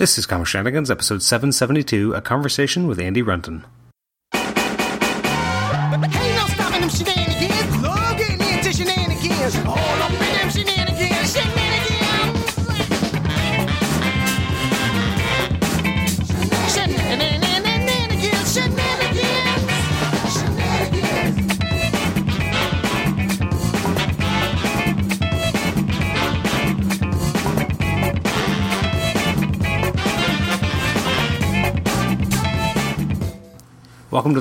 This is Comic Shenanigans, episode 772, a conversation with Andy Runton.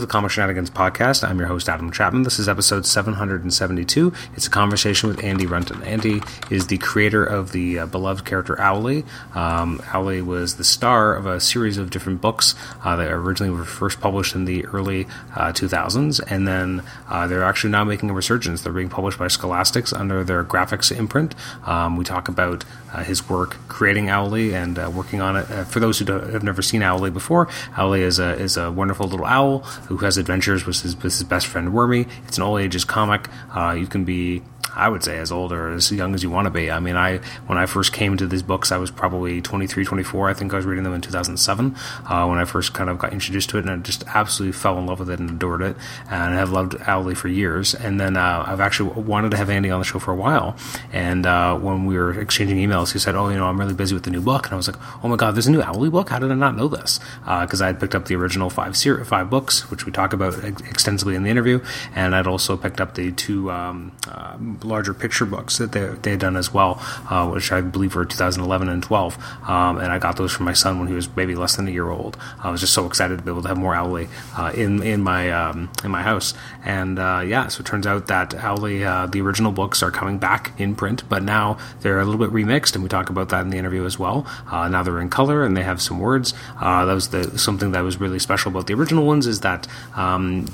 Comic Shenanigans podcast. I'm your host, Adam Chapman. This is episode 772. It's a conversation with Andy Runton. Andy is the creator of the uh, beloved character Owly. Um, Owly was the star of a series of different books uh, that originally were first published in the early uh, 2000s, and then uh, they're actually now making a resurgence. They're being published by Scholastics under their Graphix imprint. Um, we talk about uh, his work creating Owly and uh, working on it. Uh, for those who have never seen Owly before, Owly is a is a wonderful little owl who has adventures with his, with his best friend Wormy. It's an all ages comic. Uh, you can be I would say as old or as young as you want to be. I mean, I when I first came to these books, I was probably 23, 24. I think I was reading them in 2007 uh, when I first kind of got introduced to it, and I just absolutely fell in love with it and adored it, and I have loved Owly for years. And then uh, I've actually wanted to have Andy on the show for a while, and uh, when we were exchanging emails, he said, "Oh, you know, I'm really busy with the new book," and I was like, "Oh my god, there's a new Owly book? How did I not know this?" Because I had picked up the original five ser- five books, which we talk about ex- extensively in the interview, and I'd also picked up the two um, uh, larger picture books that they, they had done as well, uh, which I believe were 2011 and 12. Um, and I got those from my son when he was maybe less than a year old. I was just so excited to be able to have more Owly uh, in in my um, in my house. And uh, yeah, so it turns out that Owly, uh, the original books are coming back in print, but now they're a little bit remixed, and we talk about that in the interview as well. Uh, now they're in color and they have some words. Uh, that was the something that was really special about the original ones is that. Um,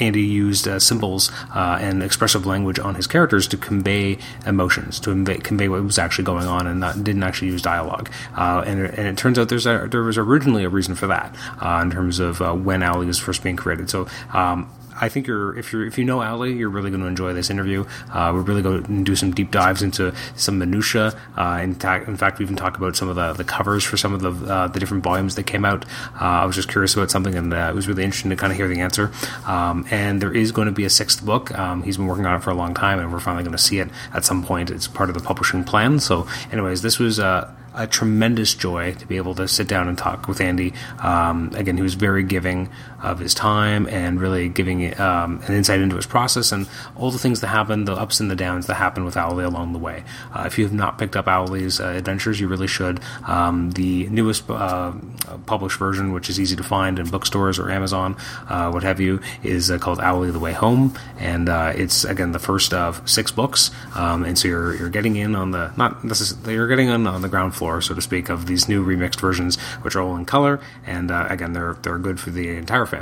Andy used uh, symbols uh, and expressive language on his characters to convey emotions, to convey, convey what was actually going on, and not, didn't actually use dialogue. Uh, and, and, it turns out a, there was originally a reason for that uh, in terms of uh, when Owly was first being created. So. Um, I think you're if you're if you know Owly, you're really going to enjoy this interview. Uh, we're really going to do some deep dives into some minutia. Uh, in, ta- in fact, we even talk about some of the, the covers for some of the uh, the different volumes that came out. Uh, I was just curious about something, and uh, it was really interesting to kind of hear the answer. Um, and there is going to be a sixth book. Um, he's been working on it for a long time, and we're finally going to see it at some point. It's part of the publishing plan. So, anyways, this was. Uh, a tremendous joy to be able to sit down and talk with Andy. Um, again, he was very giving of his time and really giving um, an insight into his process and all the things that happen, the ups and the downs that happen with Owly along the way. Uh, if you have not picked up Owly's uh, adventures, you really should. Um, the newest uh, published version, which is easy to find in bookstores or Amazon, uh, what have you, is uh, called Owly the Way Home, and uh, it's again the first of six books. Um, and so you're you're getting in on the not necessarily you're getting in on the ground floor, so to speak, of these new remixed versions, which are all in color, and again they're they're good for the entire family.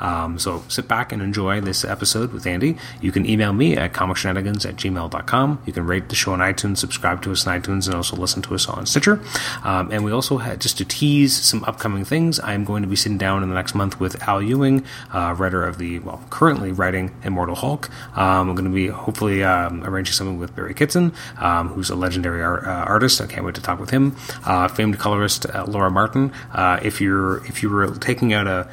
Um, so sit back and enjoy this episode with Andy. You can email me at comicshenanigans at gmail.com. You can rate the show on iTunes, subscribe to us on iTunes, and also listen to us on Stitcher. Um, and we also had, just to tease some upcoming things, I'm going to be sitting down in the next month with Al Ewing, uh, writer of the, well, currently writing Immortal Hulk. Um, I'm going to be hopefully um, arranging something with Barry Kitson, um, who's a legendary art, uh, artist. I can't wait to talk with him. Uh, famed colorist uh, Laura Martin. Uh, if you're if you were taking out a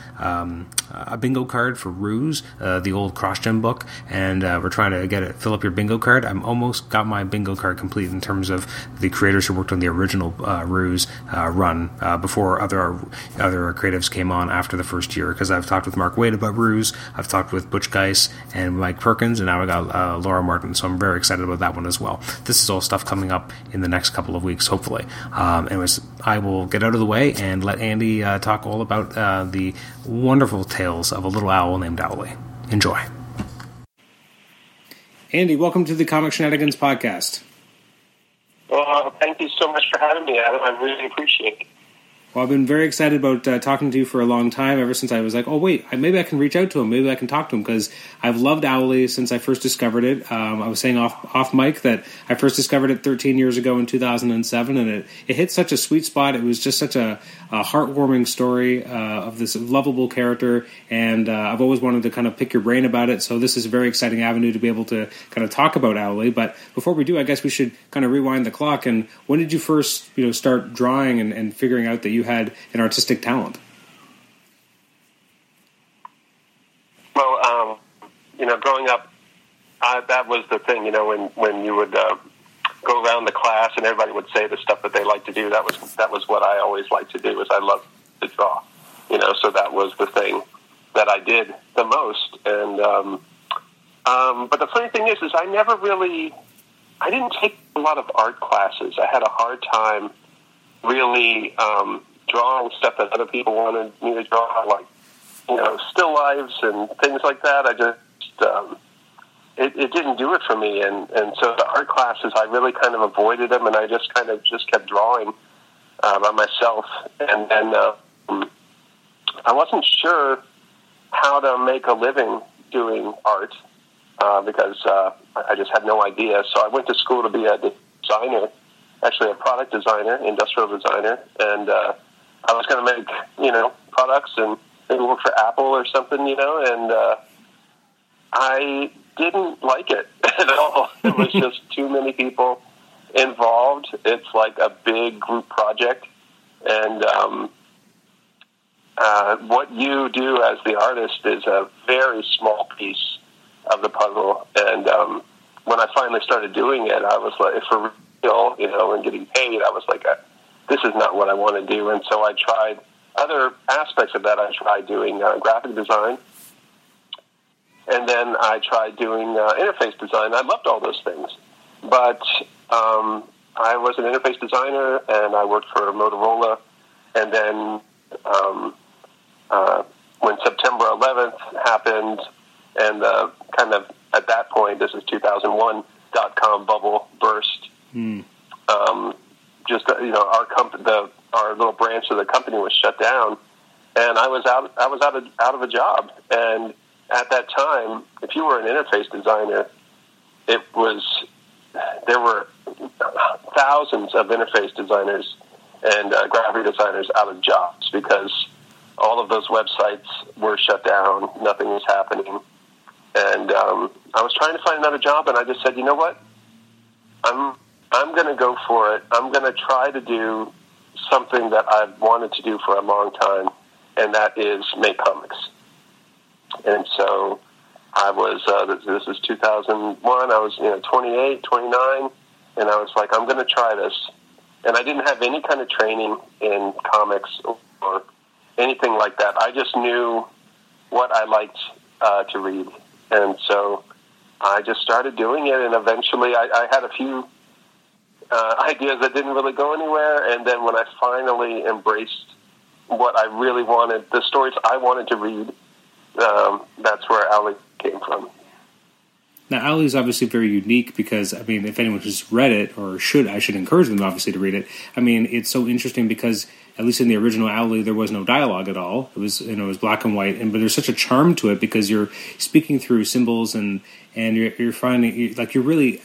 um, a bingo card for Ruse, uh, the old CrossGen book, and uh, we're trying to get it fill up your bingo card. I'm almost got my bingo card complete in terms of the creators who worked on the original uh, Ruse uh, run uh, before other other creatives came on after the first year. Because I've talked with Mark Waid about Ruse, I've talked with Butch Guice and Mike Perkins, and now I got uh, Laura Martin. So I'm very excited about that one as well. This is all stuff coming up in the next couple of weeks, hopefully. Um, anyways, I will get out of the way and let Andy talk all about the wonderful tales of a little owl named Owly. Enjoy. Andy, welcome to the Comic Shenanigans podcast. Well, thank you so much for having me, Adam. I really appreciate it. Well, I've been very excited about uh, talking to you for a long time. Ever since I was like, oh wait, maybe I can reach out to him. Maybe I can talk to him because I've loved Owly since I first discovered it. Um, I was saying off off mic that I first discovered it 13 years ago in 2007, and it it hit such a sweet spot. It was just such a, a heartwarming story uh, of this lovable character, and uh, I've always wanted to kind of pick your brain about it. So this is a very exciting avenue to be able to kind of talk about Owly. But before we do, I guess we should kind of rewind the clock. And when did you first, you know, start drawing and, and figuring out that you had an artistic talent? Well, um, you know, growing up, that was the thing. You know, when when you would uh, go around the class and everybody would say the stuff that they like to do. That was that was what I always liked to do. Was I loved to draw. You know, so that was the thing that I did the most. And um, um, but the funny thing is, is I never really, I didn't take a lot of art classes. I had a hard time really um, drawing stuff that other people wanted me to draw, like you know, still lives and things like that. I just um, it, it didn't do it for me, and and so the art classes I really kind of avoided them, and I just kind of just kept drawing uh, by myself, and then uh, I wasn't sure how to make a living doing art uh, because uh, I just had no idea. So I went to school to be a designer, actually a product designer, industrial designer, and uh, I was going to make you know products and maybe work for Apple or something, you know, and uh, I didn't like it at all. It was just too many people involved. It's like a big group project, and um, uh, what you do as the artist is a very small piece of the puzzle. And um, when I finally started doing it, I was like, for real, you know, and getting paid, I was like, uh, this is not what I want to do. And so I tried other aspects of that. I tried doing uh, graphic design. And then I tried doing uh, interface design. I loved all those things. But um, I was an interface designer and I worked for Motorola. And then um, uh, when September 11th happened, and uh, kind of at that point, this is 2001 dot com bubble burst. Hmm. Um, just uh, you know, our company, the our little branch of the company was shut down, and I was out. I was out of out of a job, and at that time, if you were an interface designer, it was there were thousands of interface designers and uh, graphic designers out of jobs because all of those websites were shut down. Nothing was happening. And um, I was trying to find another job, and I just said, you know what? I'm I'm going to go for it. I'm going to try to do something that I've wanted to do for a long time, and that is make comics. And so I was, uh, this is 2001, I was, you know, 28, 29, and I was like, I'm going to try this. And I didn't have any kind of training in comics or anything like that. I just knew what I liked uh, to read. And so I just started doing it, and eventually I, I had a few uh, ideas that didn't really go anywhere. And then when I finally embraced what I really wanted, the stories I wanted to read, um, that's where Owly came from. Now, Owly is obviously very unique because, I mean, if anyone has read it, or should, I should encourage them, obviously, to read it. I mean, it's so interesting because, at least in the original Owly, there was no dialogue at all. It was, you know, it was black and white, and but there's such a charm to it because you're speaking through symbols and and you're, you're finding you're, like you're really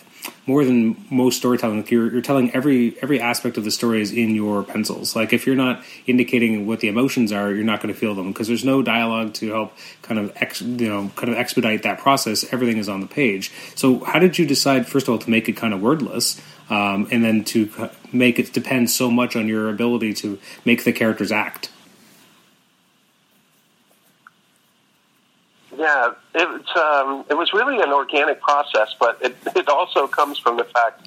more than most storytelling. Like you're, you're telling every every aspect of the story is in your pencils. Like if you're not indicating what the emotions are, you're not going to feel them because there's no dialogue to help kind of ex, you know kind of expedite that process. Everything is on the page. So how did you decide first of all to make it kind of wordless, um, and then to make it depend so much on your ability to make the characters act? Yeah, it, um, it was really an organic process, but it, it also comes from the fact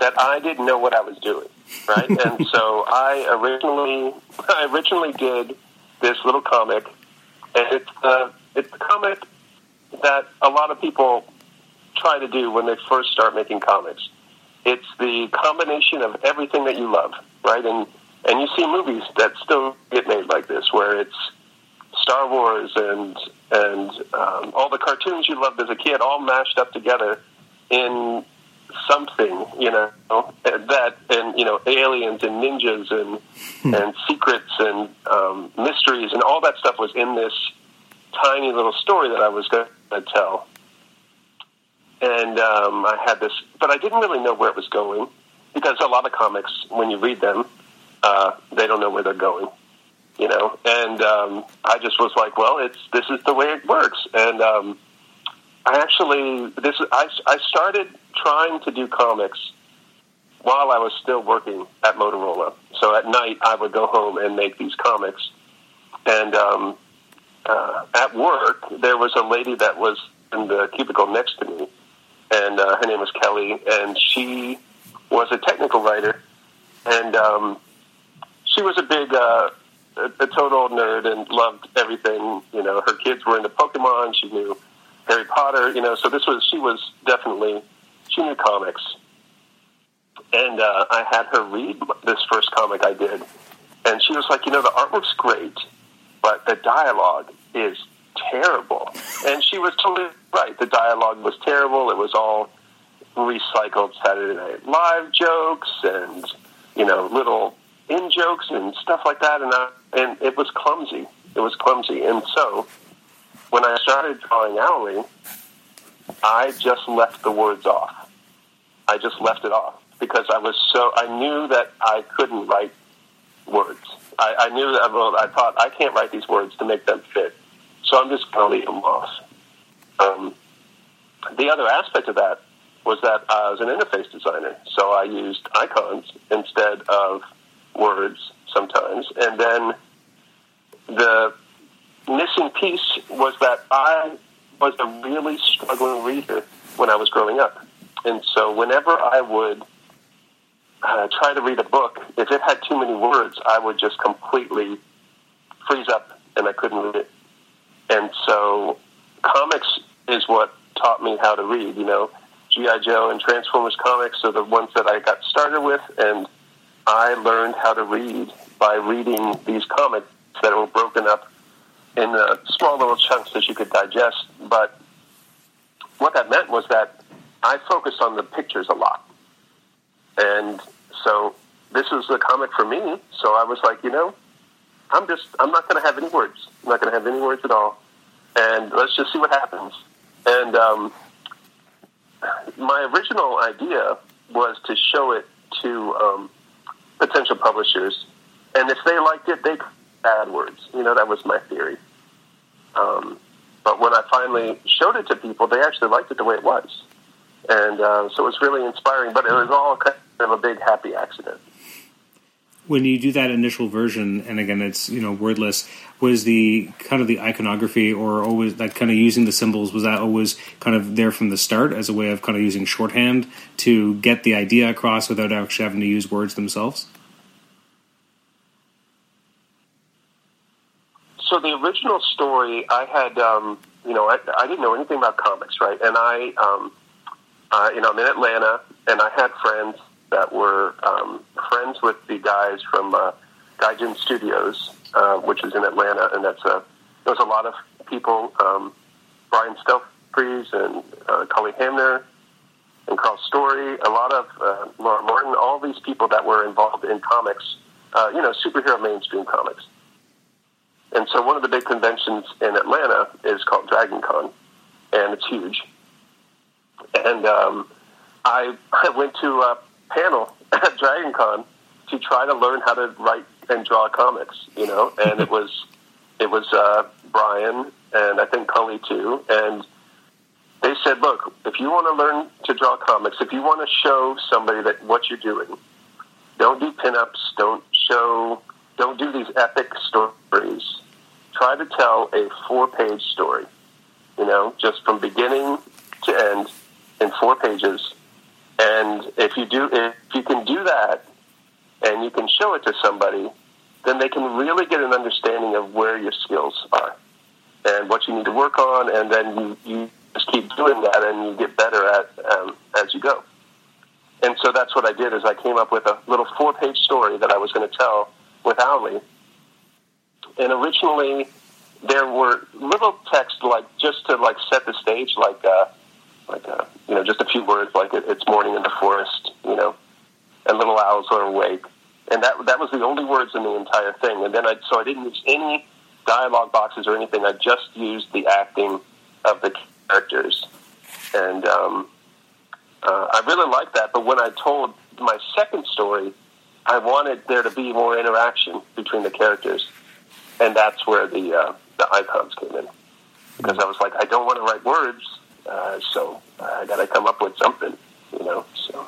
that I didn't know what I was doing, right? and so I originally, I originally did this little comic, and it's uh, it's a comic that a lot of people try to do when they first start making comics. It's the combination of everything that you love, right? And and you see movies that still get made like this, where it's Star Wars and and um, all the cartoons you loved as a kid, all mashed up together in something, you know, that and you know aliens and ninjas and and secrets and um, mysteries and all that stuff was in this tiny little story that I was going to tell. And um, I had this, but I didn't really know where it was going because a lot of comics, when you read them, uh, they don't know where they're going, you know. And um, I just was like, well, it's this is the way it works. And um, I actually this I, I started trying to do comics while I was still working at Motorola. So at night, I would go home and make these comics. And um, uh, at work, there was a lady that was in the cubicle next to me, and uh, her name was Kelly, and she was a technical writer, and um, she was a big, uh, a, a total nerd and loved everything. You know, her kids were into Pokemon. She knew Harry Potter. You know, so this was she was definitely she knew comics, and uh, I had her read this first comic I did, and she was like, you know, the artwork's great, but the dialogue is terrible. And she was totally right. The dialogue was terrible. It was all recycled Saturday Night Live jokes and you know little in jokes and stuff like that. And I, and it was clumsy. It was clumsy. And so when I started drawing Owly, I just left the words off. I just left it off because I was so I knew that I couldn't write words. I, I knew that well, I thought I can't write these words to make them fit, so I'm just going to leave them off. Um, the other aspect of that was that I was an interface designer, so I used icons instead of words sometimes, and then the missing piece was that I was a really struggling reader when I was growing up. And so whenever I would uh, try to read a book, if it had too many words, I would just completely freeze up and I couldn't read it. And so comics is what taught me how to read, you know. G.I. Joe and Transformers comics are the ones that I got started with, and I learned how to read by reading these comics that were broken up in uh, small little chunks that you could digest. But what that meant was that I focused on the pictures a lot. And so this was a comic for me. So I was like, you know, I'm just, I'm not going to have any words. I'm not going to have any words at all. And let's just see what happens. And um, my original idea was to show it to um, potential publishers. And if they liked it, they add words. You know, that was my theory. Um, but when I finally showed it to people, they actually liked it the way it was. And uh, so it was really inspiring, but it was all kind of a big happy accident. When you do that initial version, and again, it's you know wordless. Was the kind of the iconography, or always that kind of using the symbols, was that always kind of there from the start as a way of kind of using shorthand to get the idea across without actually having to use words themselves? So the original story, I had, um, you know, I, I didn't know anything about comics, right? And I, um, uh, you know, I'm in Atlanta, and I had friends that were um, friends with the guys from uh, Gaijin Studios, uh, which is in Atlanta, and that's a there's a lot of people, um, Brian Stelfreeze and uh, Hamner and Karl Story, a lot of uh, Laura Martin, all these people that were involved in comics, uh, you know, superhero mainstream comics. And so one of the big conventions in Atlanta is called Dragon Con, and it's huge. And um, I, I went to a panel at Dragon Con to try to learn how to write and draw comics, you know, and it was it was uh, Brian and I think Cully too, and they said, look, if you want to learn to draw comics, if you want to show somebody that what you're doing, don't do pinups, don't show, don't do these epic stories. Try to tell a four-page story, you know, just from beginning to end in four pages. And if you do, if you can do that, and you can show it to somebody, then they can really get an understanding of where your skills are and what you need to work on, and then you, you just keep doing that, and you get better at um, as you go. And so that's what I did. Is I came up with a little four-page story that I was going to tell with Owly. And originally, there were little text like just to like set the stage, like uh, like uh, you know, just a few words like "It's morning in the forest," you know, and little owls are awake, and that that was the only words in the entire thing. And then I so I didn't use any dialogue boxes or anything. I just used the acting of the characters, and um, uh, I really liked that. But when I told my second story, I wanted there to be more interaction between the characters, and that's where the uh, the icons came in. Because I was like, I don't want to write words, uh, so I got to come up with something, you know. So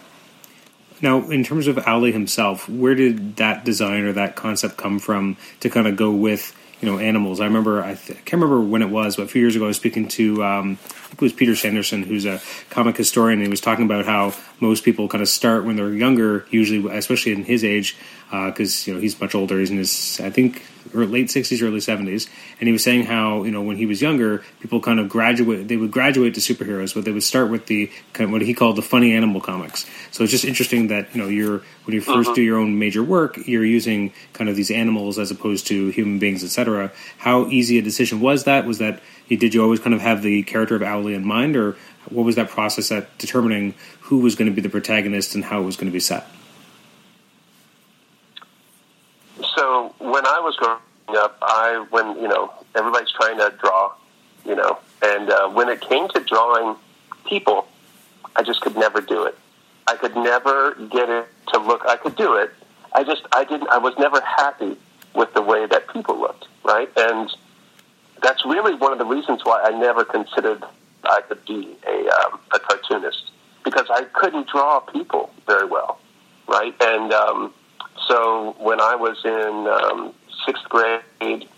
Now, in terms of Owly himself, where did that design or that concept come from to kind of go with you know animals? I remember I, th- can't remember when it was, but a few years ago I was speaking to um, it was Peter Sanderson, who's a comic historian, and he was talking about how most people kind of start when they're younger, usually, especially in his age, uh, because you know he's much older. He's in his I think er, late sixties, early seventies, and he was saying how you know when he was younger, people kind of graduate. They would graduate to superheroes, but they would start with the kind of what he called the funny animal comics. So it's just interesting that you know you're when you 1st uh-huh. do your own major work, you're using kind of these animals as opposed to human beings, etc. How easy a decision was that? Was that did you always kind of have the character of Owly in mind, or what was that process at determining who was going to be the protagonist and how it was going to be set? so when I was growing up, I when you know everybody's trying to draw, you know, and uh, when it came to drawing people, I just could never do it. I could never get it to look. I could do it. I just I didn't. I was never happy with the way that people looked, right? And that's really one of the reasons why I never considered I could be a um, a cartoonist because I couldn't draw people very well, right? And um, so when I was in um, sixth grade,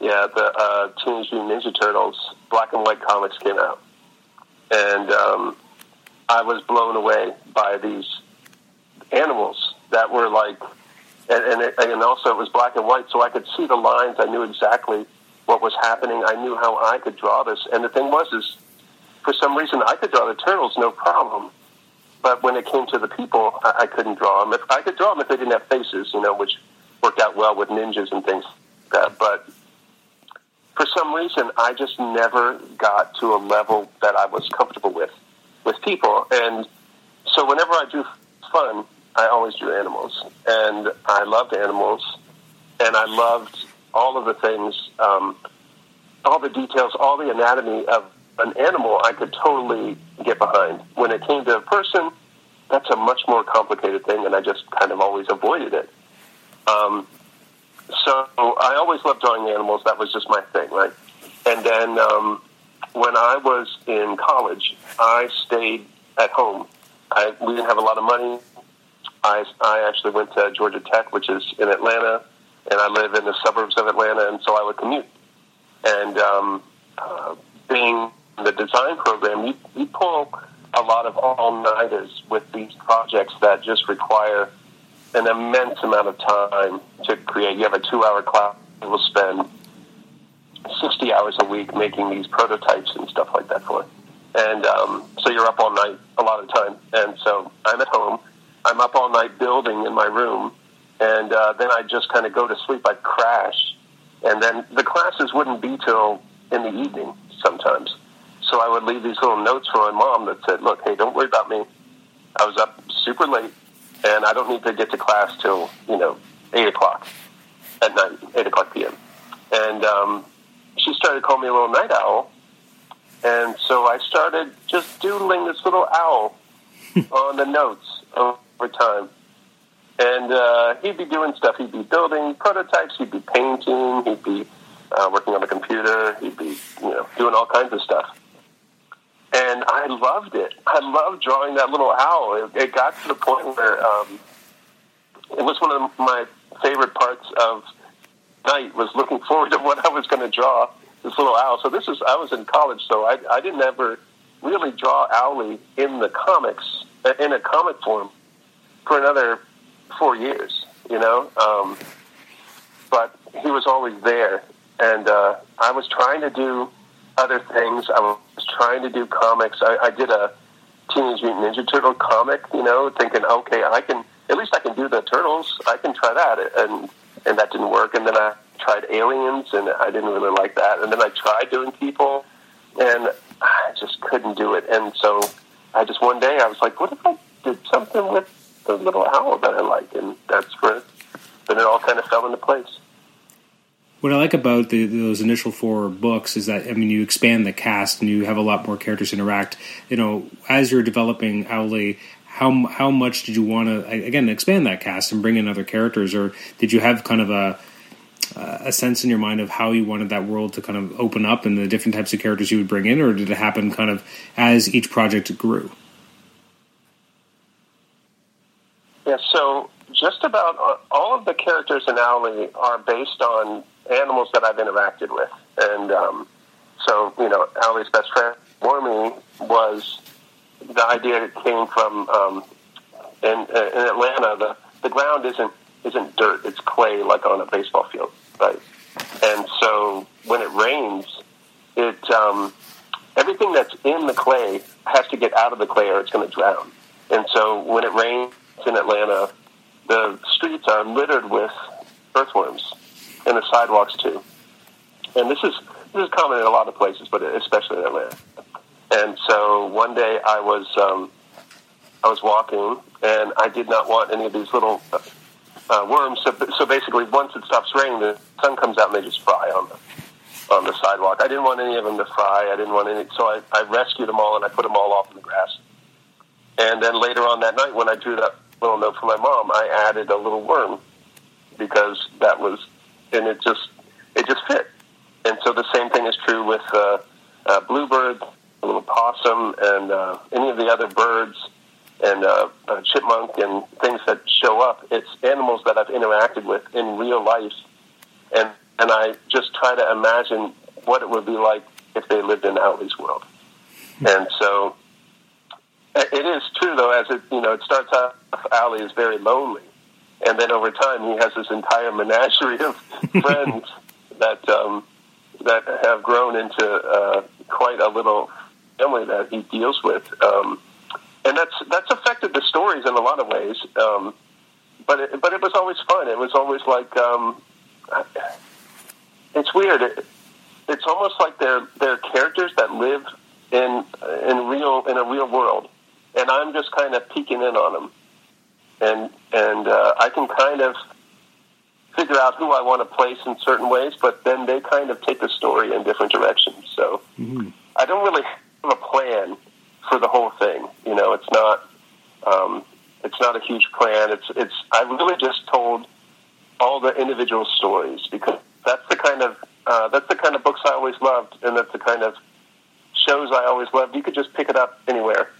yeah, the uh, Teenage Mutant Ninja Turtles black and white comics came out, and um, I was blown away by these animals that were like, and and, it, and also it was black and white, so I could see the lines. I knew exactly what was happening. I knew how I could draw this, and the thing was, is for some reason I could draw the turtles no problem but when it came to the people, I, I couldn't draw them. If I could draw them if they didn't have faces, you know, which worked out well with ninjas and things like that. But for some reason, I just never got to a level that I was comfortable with with people. And so whenever I do fun, I always do animals, and I loved animals, and I loved all of the things, um, all the details, all the anatomy of an animal I could totally get behind. When it came to a person, that's a much more complicated thing, and I just kind of always avoided it. Um, so I always loved drawing animals. That was just my thing, right? And then um, when I was in college, I stayed at home. I, we didn't have a lot of money. I, I actually went to Georgia Tech, which is in Atlanta, and I live in the suburbs of Atlanta, and so I would commute. And um, uh, being the design program, you, you pull a lot of all nighters with these projects that just require an immense amount of time to create. You have a two hour class, you will spend 60 hours a week making these prototypes and stuff like that for it. And um, so you're up all night a lot of time. And so I'm at home. I'm up all night building in my room. And uh, then I'd just kind of go to sleep. I'd crash. And then the classes wouldn't be till in the evening sometimes. So I would leave these little notes for my mom that said, "Look, hey, don't worry about me. I was up super late, and I don't need to get to class till you know eight o'clock at night, eight o'clock p.m." And um, she started calling me a little night owl, and so I started just doodling this little owl on the notes over time. And uh, he'd be doing stuff. He'd be building prototypes. He'd be painting. He'd be uh, working on the computer. He'd be, you know, doing all kinds of stuff and I loved it. I loved drawing that little owl. It, it got to the point where um, it was one of my favorite parts of night was looking forward to what I was going to draw this little owl. So this is I was in college, so I, I didn't ever really draw Owly in the comics uh, in a comic form for another four years. You know, um, but he was always there, and uh, I was trying to do other things. I was trying to do comics. I, I did a Teenage Mutant Ninja Turtle comic, you know, thinking, okay, I can at least I can do the turtles. I can try that, and and that didn't work. And then I tried aliens, and I didn't really like that. And then I tried doing people, and I just couldn't do it. And so I just one day I was like, what if I did something with the little owl that I like? And that's where then it all kind of fell into place. What I like about the, those initial four books is that I mean you expand the cast and you have a lot more characters interact. You know, as you're developing Owly, how how much did you want to again expand that cast and bring in other characters, or did you have kind of a a sense in your mind of how you wanted that world to kind of open up and the different types of characters you would bring in, or did it happen kind of as each project grew? Yeah, so just about all of the characters in Owly are based on animals that I've interacted with. And um, so, you know, Owly's best friend, Wormy, was the idea that came from um, in, in Atlanta. The, the ground isn't isn't dirt; it's clay, like on a baseball field, right? And so when it rains, it um, everything that's in the clay has to get out of the clay, or it's going to drown. And so when it rains in Atlanta, the streets are littered with earthworms, and the sidewalks too. And this is this is common in a lot of places, but especially in Atlanta. And so one day I was um, I was walking, and I did not want any of these little uh, worms. So, so basically, once it stops raining, the sun comes out and they just fry on the on the sidewalk. I didn't want any of them to fry. I didn't want any, so I, I rescued them all and I put them all off in the grass. And then later on that night, when I drew that little note for my mom, I added a little worm because that was, and it just it just fit. And so the same thing is true with uh, uh, bluebird, a little possum, and uh, any of the other birds and uh, uh, chipmunk and things that show up. It's animals that I've interacted with in real life, and and I just try to imagine what it would be like if they lived in Owly's world. And so it is true, though, as it you know, it starts off. Owly is very lonely, and then over time he has this entire menagerie of friends that um, that have grown into uh, quite a little family that he deals with. Um, and that's that's affected the stories in a lot of ways. Um, but it, but it was always fun. It was always like um, it's weird. It, it's almost like they're they're characters that live in in real in a real world, and I'm just kind of peeking in on them, and and uh, I can kind of figure out who I want to place in certain ways, but then they kind of take the story in different directions. So mm-hmm. I don't really have a plan for the whole thing. You know, it's not um, it's not a huge plan. It's it's I really just told all the individual stories because that's the kind of uh, that's the kind of books I always loved, and that's the kind of shows I always loved. You could just pick it up anywhere.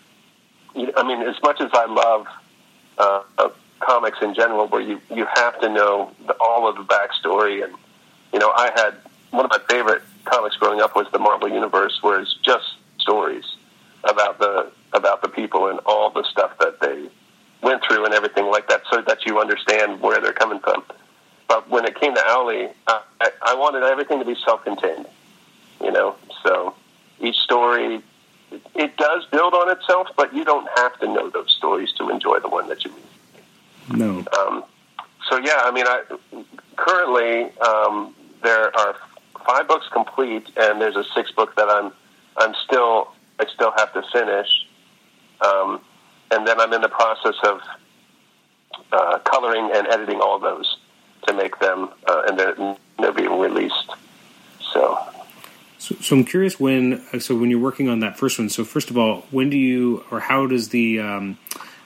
I mean, as much as I love uh, comics in general, where you you have to know the, all of the backstory, and you know, I had one of my favorite comics growing up was the Marvel Universe, where it's just stories about the about the people and all the stuff that they went through and everything like that, so that you understand where they're coming from. But when it came to Owly, I, I wanted everything to be self-contained. You know, so each story it, it does build on itself, but you don't have to know those stories to enjoy the one that you read. No. Um, so yeah, I mean, I currently um, there are five books complete, and there's a sixth book that I'm I'm still I still have to finish. Um, and then I'm in the process of uh, coloring and editing all those to make them, uh, and they're, they're being released. So. So. So, I'm curious when. So, when you're working on that first one, so first of all, when do you, or how does the um,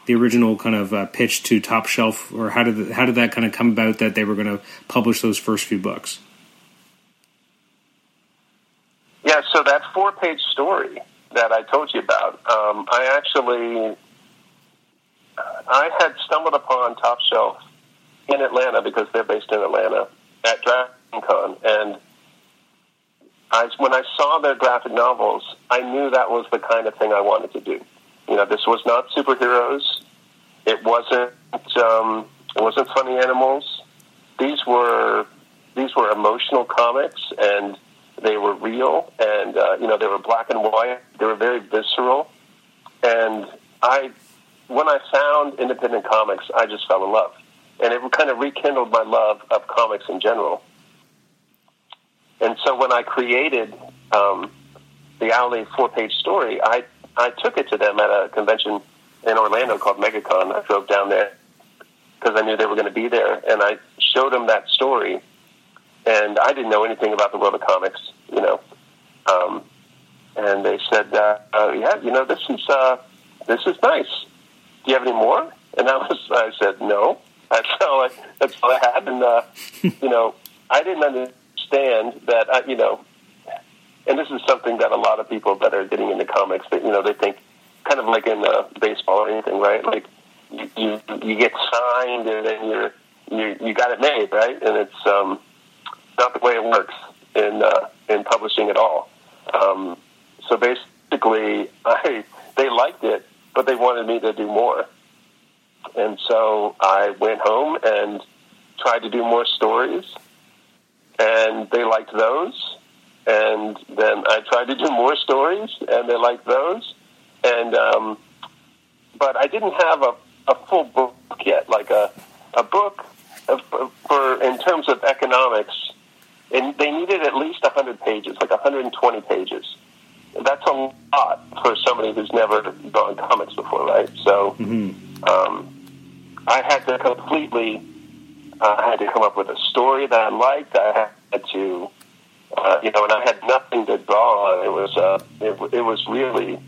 the original kind of uh, pitch to Top Shelf, or how did the, how did that kind of come about that they were going to publish those first few books? Yeah, so that four page story that I told you about. Um, I actually, I had stumbled upon Top Shelf in Atlanta because they're based in Atlanta at DragonCon, and I, when I saw their graphic novels, I knew that was the kind of thing I wanted to do. You know, this was not superheroes. It wasn't. Um, it wasn't funny animals. These were these were emotional comics and they were real, and uh, you know they were black and white. They were very visceral, and I, when I found independent comics, I just fell in love, and it kind of rekindled my love of comics in general. And so when I created um, the Owly four page story, I I took it to them at a convention in Orlando called MegaCon. I drove down there because I knew they were going to be there, and I showed them that story. And I didn't know anything about the world of comics, you know. Um, and they said, uh, uh, "Yeah, you know, this is uh, this is nice. Do you have any more?" And I was, I said, "No." That's all I, that's all I had, and uh, you know, I didn't understand that. I, you know, and this is something that a lot of people that are getting into comics, that you know, they think kind of like in uh, baseball or anything, right? Like you, you you get signed and then you're you you got it made, right? And it's um, not the way it works in uh, in publishing at all. Um, so basically, I they liked it, but they wanted me to do more, and so I went home and tried to do more stories, and they liked those. And then I tried to do more stories, and they liked those. And um, but I didn't have a, a full book yet, like a a book of, for in terms of economics. And they needed at least 100 pages, like 120 pages. That's a lot for somebody who's never done comics before, right? So um, I had to completely, I had to come up with a story that I liked. I had to, uh, you know, and I had nothing to draw on. It was, uh, it, it was really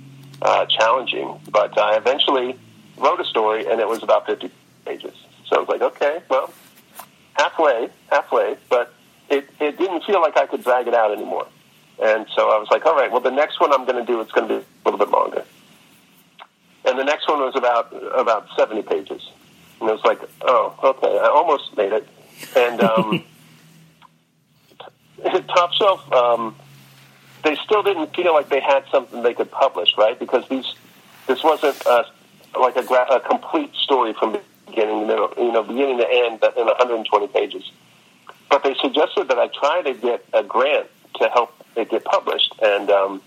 uh, challenging. But I eventually wrote a story, and it was about 50 pages. So I was like, okay, well, halfway, halfway, but it, it didn't feel like I could drag it out anymore. And so I was like, all right, well, the next one I'm going to do, it's going to be a little bit longer. And the next one was about about 70 pages. And it was like, oh, okay, I almost made it. And um, Top Shelf, um, they still didn't feel like they had something they could publish, right? Because these, this wasn't uh, like a, gra- a complete story from beginning to middle, you know, beginning to end in 120 pages. But they suggested that I try to get a grant to help it get published. And um,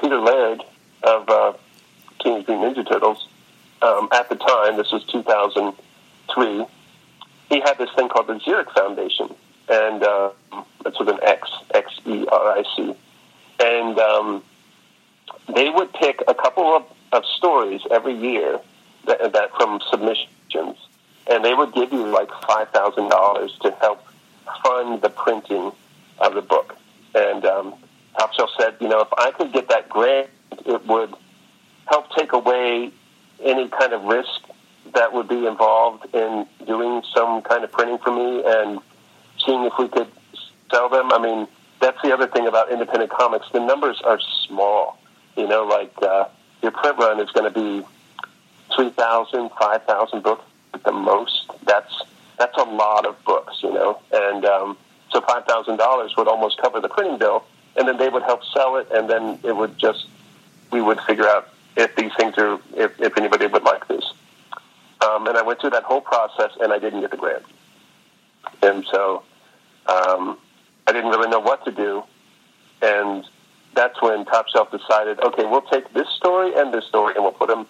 Peter Laird of uh, Teenage Mutant Ninja Turtles, um, at the time, this was 2003, he had this thing called the Xeric Foundation. And uh, that's with an X, X E R I C. And um, they would pick a couple of, of stories every year that, that from submissions, and they would give you like five thousand dollars to help fund the printing of the book. And um, Top said, you know, if I could get that grant, it would help take away any kind of risk that would be involved in doing some kind of printing for me and seeing if we could sell them. I mean, that's the other thing about independent comics. The numbers are small. You know, like uh, your print run is going to be 3,000, 5,000 books at the most. That's that's a lot of books, you know. And um, so five thousand dollars would almost cover the printing bill, and then they would help sell it, and then it would just we would figure out if these things are if, if anybody would like this. Um, and I went through that whole process, and I didn't get the grant, and so um, I didn't really know what to do, and that's when Top Shelf decided, okay, we'll take this story and this story, and we'll put them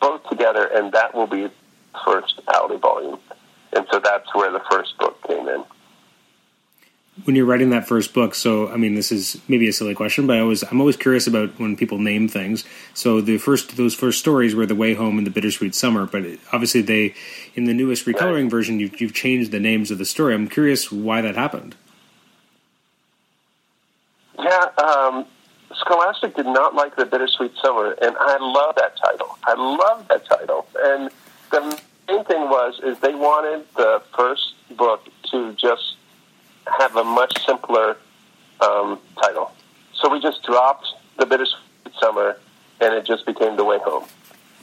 both together, and that will be first Owly volume. And so that's where the first book came in. When you're writing that first book, so I mean, this is maybe a silly question, but I was I'm always curious about when people name things. So the first those first stories were the Way Home and the Bittersweet Summer, but obviously they in the newest recoloring version you've, you've changed the names of the story. I'm curious why that happened. Yeah, um, Scholastic did not like the Bittersweet Summer, and I love that title. I love that title. And the main thing was is they wanted the first book to just have a much simpler um, title. So we just dropped the Bittersweet Summer, and it just became the Way Home.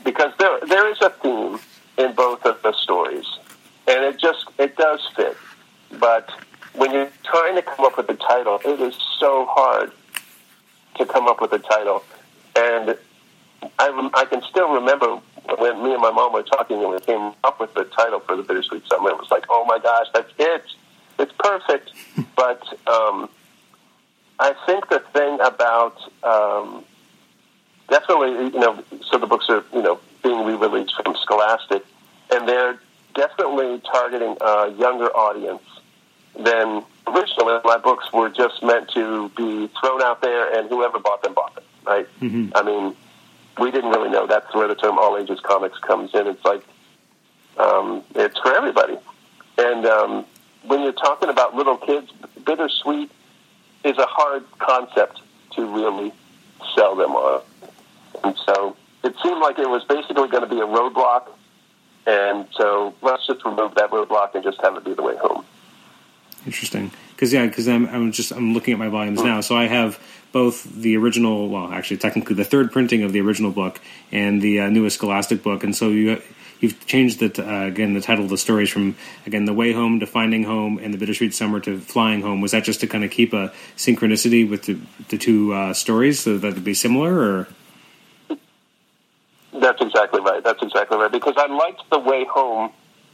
Because there there is a theme in both of the stories, and it just it does fit. But when you're trying to come up with a title, it is so hard to come up with a title. And I, I can still remember when me and my mom were talking and we came up with the title for the Bittersweet Summer. It was like, oh my gosh, that's it. It's perfect. but um, I think the thing about um, definitely, you know, so the books are, you know, being re-released from Scholastic, and they're definitely targeting a younger audience than originally my books were just meant to be thrown out there, and whoever bought them bought them. Right? Mhm. I mean, we didn't really know that's where the term all ages comics comes in. It's like um, it's for everybody, and um, when you're talking about little kids, bittersweet is a hard concept to really sell them on. And so it seemed like it was basically going to be a roadblock. And so let's just remove that roadblock and just have it be the way home. Interesting, because yeah, because I'm I'm just I'm looking at my volumes now, so I have both the original, well, actually, technically the third printing of the original book and the uh, newest Scholastic book, and so you you've changed the uh, again the title of the stories from again the way home to finding home and the bittersweet summer to flying home. Was that just to kind of keep a synchronicity with the the two uh, stories so that it'd be similar, or That's exactly right. That's exactly right. Because I liked the way home.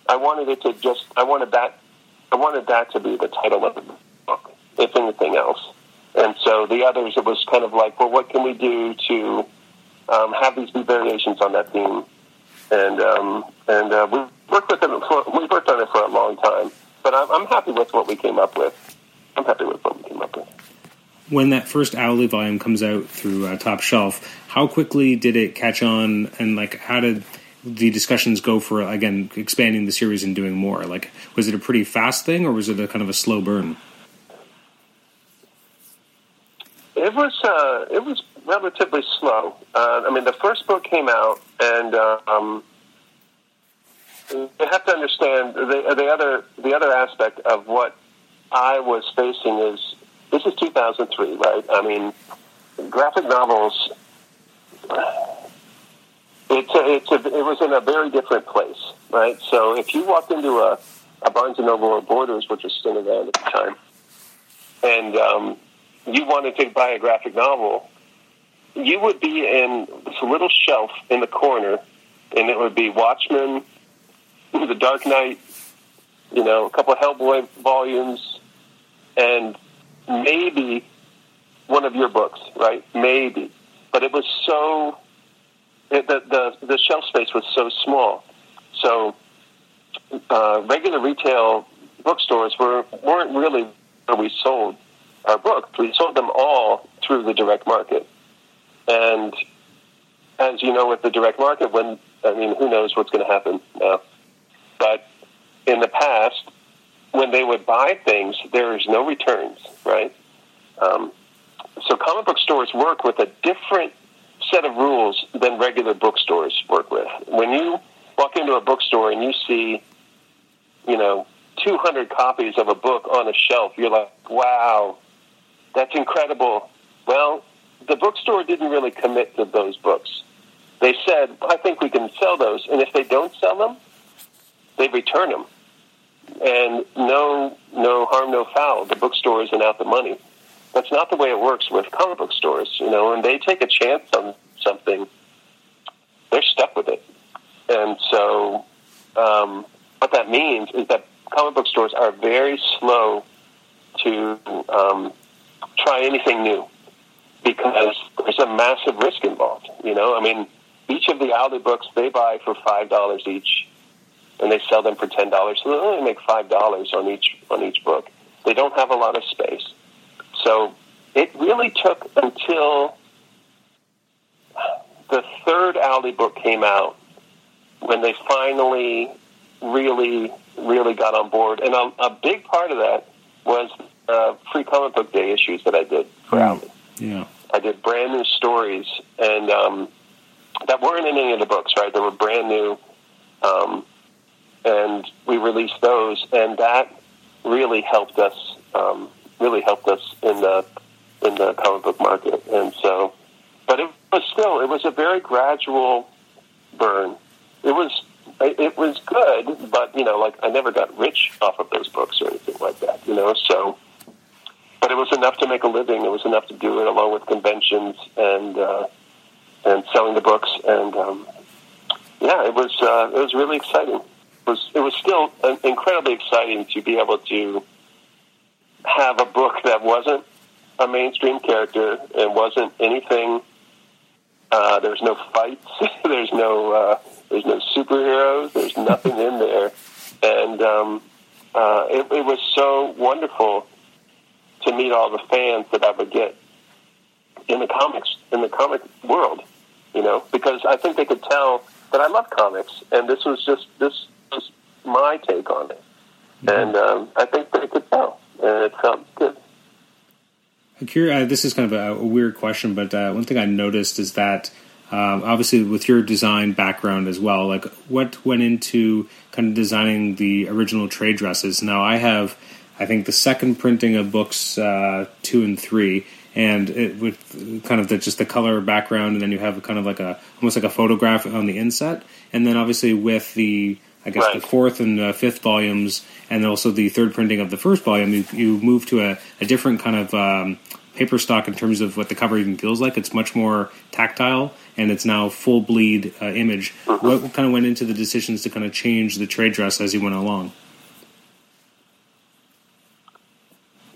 I wanted it to just. I wanted that. I wanted that to be the title of the book, if anything else. And so the others, it was kind of like, well, what can we do to um, have these be variations on that theme? And um, and uh, we worked with it. For, we worked on it for a long time. But I'm, I'm happy with what we came up with. I'm happy with what we came up with. when that first Owly volume comes out through uh, Top Shelf, how quickly did it catch on, and like how did the discussions go for again expanding the series and doing more? Like, was it a pretty fast thing, or was it a kind of a slow burn? It was uh, it was relatively slow. Uh, I mean, the first book came out, and uh, um, you have to understand the, the other the other aspect of what I was facing is this is 2003, right? I mean, graphic novels. It's a, it's a, it was in a very different place, right? So if you walked into a, a Barnes and Noble or Borders, which was still around at the time, and um, you wanted to buy a graphic novel, you would be in this little shelf in the corner, and it would be Watchmen, The Dark Knight, you know, a couple of Hellboy volumes, and maybe one of your books, right? Maybe, but it was so it, the the the shelf space was so small, so uh, regular retail bookstores were weren't really where we sold our books. We sold them all through the direct market, and as you know, with the direct market, when I mean, who knows what's going to happen now? But in the past, when they would buy things, there's no returns, right? Um, so comic book stores work with a different set of rules than regular bookstores work with. When you walk into a bookstore and you see, you know, 200 copies of a book on a shelf, you're like, wow, that's incredible. Well, the bookstore didn't really commit to those books. They said, I think we can sell those. And if they don't sell them, they return them. And no, no harm, no foul. The bookstore isn't out the money. That's not the way it works with comic book stores. You know, when they take a chance on something, they're stuck with it. And so, um, what that means is that comic book stores are very slow to um, try anything new because there's a massive risk involved. You know, I mean, each of the Owly books they buy for five dollars each, and they sell them for ten dollars. So they only make five dollars on each on each book. They don't have a lot of space, so it really took until the third Owly book came out when they finally really really got on board. And a, a big part of that was uh, free comic book day issues that I did for Mm. Owly. Yeah, I did brand new stories, and um, that weren't in any of the books, right? They were brand new, um, and we released those, and that really helped us. Um, really helped us in the in the comic book market, and so. But it was still it was a very gradual burn. It was it was good, but you know, like I never got rich off of those books or anything like that. You know, so but it was enough to make a living. It was enough to do it along with conventions and uh, and selling the books. And um, yeah, it was uh, it was really exciting. It was it was still incredibly exciting to be able to have a book that wasn't a mainstream character and wasn't anything. Uh, there's no fights. there's no uh, there's no superheroes. There's nothing in there, and um, uh, it, it was so wonderful to meet all the fans that I would get in the comics in the comic world, you know, because I think they could tell that I love comics, and this was just this was my take on it, mm-hmm. and um, I think they could tell, and it felt good. I'm curious, uh, this is kind of a, a weird question, but uh, one thing I noticed is that um, obviously with your design background as well, like what went into kind of designing the original trade dresses. Now I have, I think the second printing of books uh, two and three, and it with kind of the, just the color background, and then you have kind of like a almost like a photograph on the inset, and then obviously with the I guess right. the fourth and uh, fifth volumes, and also the third printing of the first volume, you, you move to a, a different kind of um, paper stock in terms of what the cover even feels like. It's much more tactile, and it's now full bleed uh, image. Mm-hmm. What, what kind of went into the decisions to kind of change the trade dress as you went along?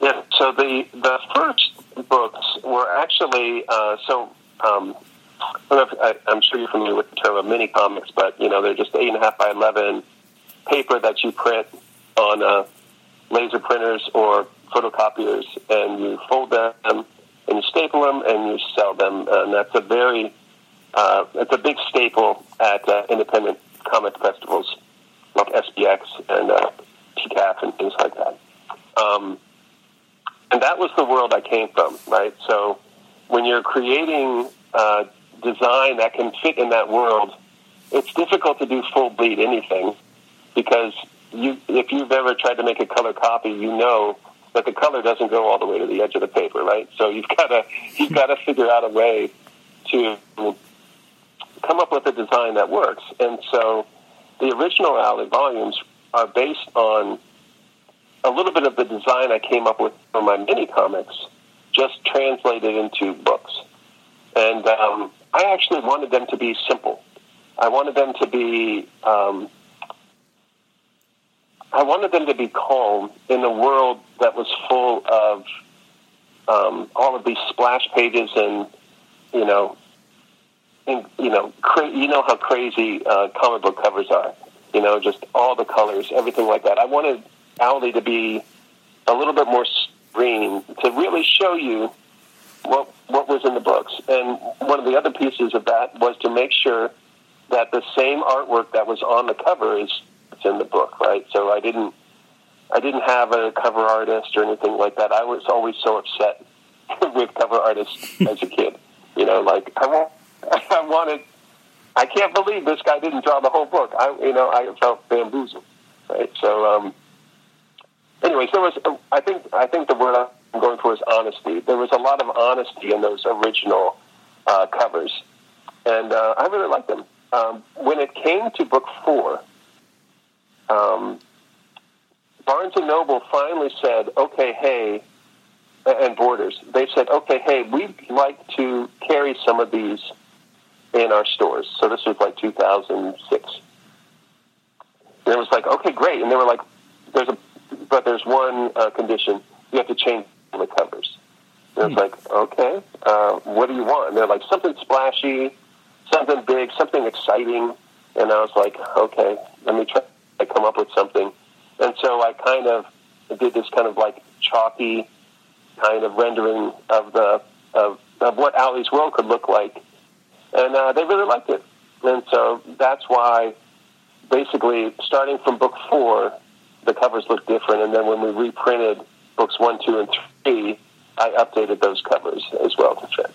Yeah, so the the first books were actually uh, so. Um, I am sure you're familiar with the term of mini comics, but you know they're just eight and a half by eleven paper that you print on uh, laser printers or photocopiers, and you fold them and you staple them and you sell them, and that's a very uh, it's a big staple at uh, independent comic festivals like SPX and uh, TCAF and things like that. Um, and that was the world I came from, right? So when you're creating uh, design that can fit in that world, it's difficult to do full bleed anything because you, if you've ever tried to make a color copy, you know that the color doesn't go all the way to the edge of the paper, right? So you've got to you've got to figure out a way to come up with a design that works. And so the original Owly volumes are based on a little bit of the design I came up with for my mini comics, just translated into books. And um, I actually wanted them to be simple. I wanted them to be. Um, I wanted them to be calm in a world that was full of um, all of these splash pages and you know, and, you know, cra- you know how crazy uh, comic book covers are. You know, just all the colors, everything like that. I wanted Owly to be a little bit more green to really show you what what was in the books. And one of the other pieces of that was to make sure that the same artwork that was on the cover is in the book, right? So I didn't I didn't have a cover artist or anything like that. I was always so upset with cover artists as a kid. You know, like I want I wanted I can't believe this guy didn't draw the whole book. I you know, I felt bamboozled. Right? So um anyways, there was I think I think the word I'm going for is honesty. There was a lot of honesty in those original uh, covers, and uh, I really liked them. Um, when it came to book four, um, Barnes and Noble finally said, "Okay, hey," and Borders. They said, "Okay, hey, we'd like to carry some of these in our stores." So this was like 2006. And it was like, "Okay, great," and they were like, "There's a, but there's one uh, condition: you have to change the covers." And it's hmm. like, "Okay, uh, what do you want?" And they're like, "Something splashy, something big, something exciting." And I was like, "Okay, let me try." I come up with something. And so I kind of did this kind of like chalky kind of rendering of the of, of what Owly's world could look like, and uh, they really liked it. And so that's why, basically, starting from book four, the covers look different, and then when we reprinted books one, two, and three, I updated those covers as well to fit.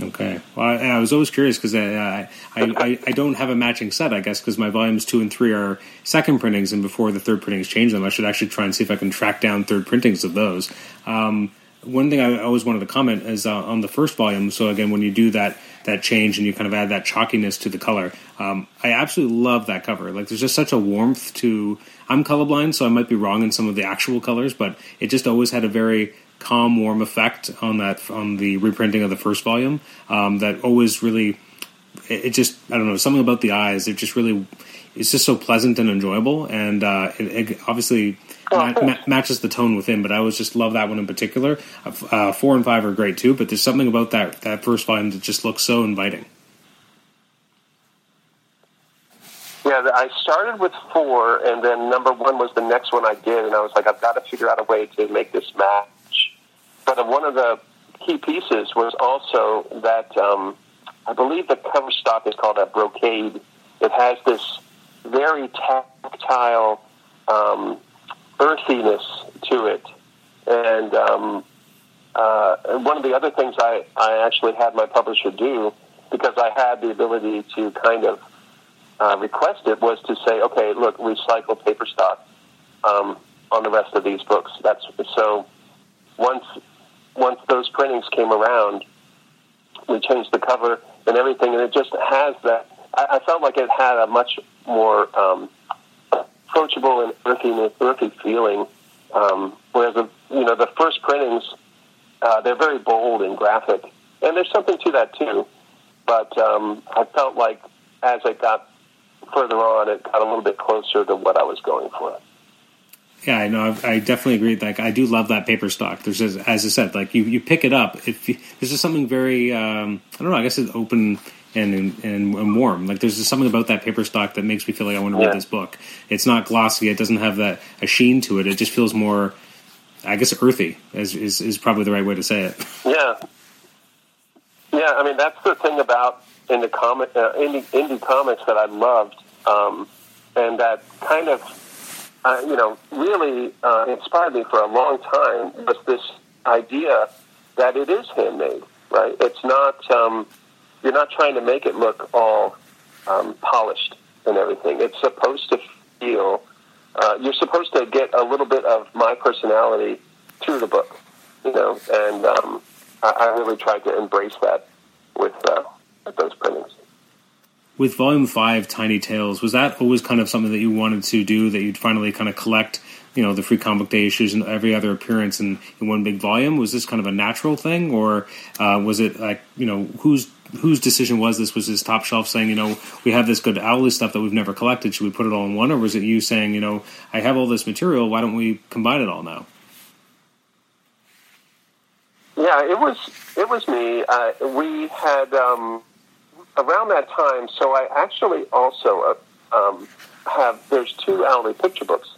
Okay. Well, I, I was always curious because I, I, I, don't have a matching set, I guess, because my volumes two and three are second printings, and before the third printings change them, I should actually try and see if I can track down third printings of those. Um, one thing I always wanted to comment is uh, on the first volume. So again, when you do that that change and you kind of add that chalkiness to the color, um, I absolutely love that cover. Like, there's just such a warmth to. I'm colorblind, so I might be wrong in some of the actual colors, but it just always had a very calm, warm effect on that on the reprinting of the first volume. Um, that always really, it, just I don't know something about the eyes. It just really, it's just so pleasant and enjoyable, and uh, it, it, obviously ma- ma- matches the tone within. But I always just love that one in particular. Uh, four and five are great too, but there's something about that that first volume that just looks so inviting. Yeah, I started with four, and then number one was the next one I did, and I was like, I've got to figure out a way to make this match but one of the key pieces was also that um, I believe the cover stock is called a brocade. It has this very tactile um, earthiness to it, and um, uh, one of the other things I, I actually had my publisher do because I had the ability to kind of uh, request it was to say, okay, look, recycle paper stock um, on the rest of these books. That's so. Once once those printings came around, we changed the cover and everything, and it just has that. I, I felt like it had a much more um, approachable and earthy, earthy feeling. Um, whereas the you know the first printings, uh, they're very bold and graphic, and there's something to that too. But um, I felt like as I got further on, it got a little bit closer to what I was going for. Yeah, I know. I definitely agree. Like, I do love that paper stock. There's, just, as I said, like you, you pick it up. If you, there's just something very, um, I don't know. I guess it's open and, and and warm. Like, there's just something about that paper stock that makes me feel like I want to Yeah. read this book. It's not glossy. It doesn't have that a sheen to it. It just feels more, I guess, earthy. Is is, is probably the right way to say it. Yeah, yeah. I mean, that's the thing about in the comic uh, indie indie comics that I loved, um, and that kind of uh, you know really uh, inspired me for a long time was this idea that it is handmade. Right? It's not. Um, you're not trying to make it look all um, polished and everything. It's supposed to feel. Uh, you're supposed to get a little bit of my personality through the book, you know, and um, I, I really tried to embrace that with, uh, those printings. With Volume Five, Tiny Tales, was that always kind of something that you wanted to do? That you'd finally kind of collect, you know, the free comic day issues and every other appearance in, in one big volume? Was this kind of a natural thing, or uh, was it like, you know, whose whose decision was this? Was this Top Shelf saying, you know, we have this good Owly stuff that we've never collected, should we put it all in one, or was it you saying, you know, I have all this material, why don't we combine it all now? Yeah, it was it was me. Uh, we had um, around that time. So I actually also uh, um, have there's two Owly picture books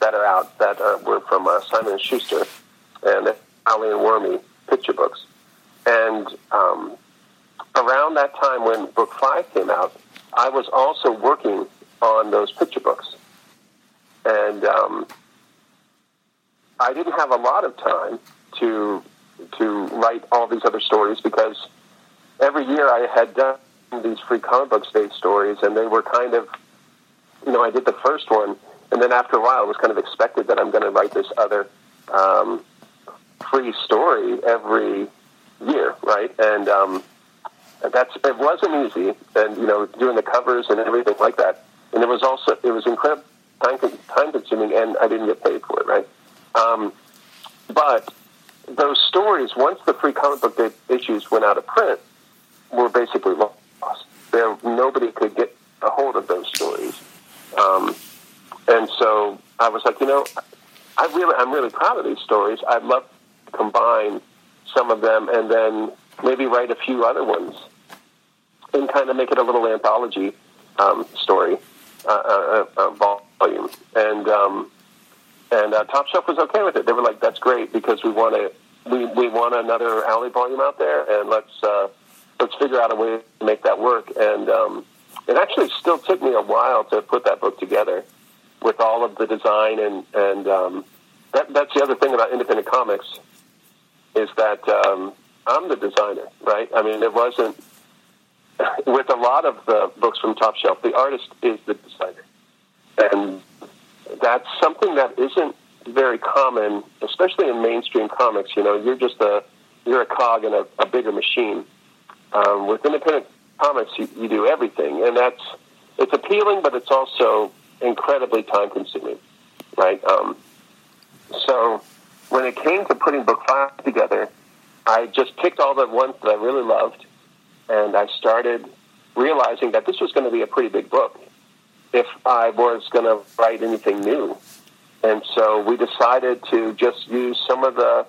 that are out that are, were from uh, Simon and Schuster and Owly and Wormy picture books. And um, around that time when book five came out, I was also working on those picture books, and um, I didn't have a lot of time to to write all these other stories because every year I had done these free comic book day stories, and they were kind of, you know, I did the first one, and then after a while, it was kind of expected that I'm going to write this other um, free story every year, right? And um, that's it wasn't easy, and you know, doing the covers and everything like that, and it was also it was incredible time time consuming, and I didn't get paid for it, right? Um, but those stories, once the free comic book issues went out of print, were basically lost. There, nobody could get a hold of those stories, um, and so I was like, you know, I really, I'm really proud of these stories. I'd love to combine some of them, and then maybe write a few other ones, and kind of make it a little anthology um, story uh, uh, uh, volume. And um, and uh, Top Shelf was okay with it. They were like, "That's great because we want to we, we want another Owly volume out there, and let's uh, let's figure out a way to make that work." And um, it actually still took me a while to put that book together with all of the design and and um, that, that's the other thing about independent comics is that um, I'm the designer, right? I mean, it wasn't with a lot of the books from Top Shelf. The artist is the designer, and that's something that isn't very common, especially in mainstream comics. You know, you're just a you're a cog in a, a bigger machine. Um, with independent comics, you, you do everything, and that's it's appealing, but it's also incredibly time consuming, right? Um, so when it came to putting book five together, I just picked all the ones that I really loved, and I started realizing that this was going to be a pretty big book if I was going to write anything new. And so we decided to just use some of the,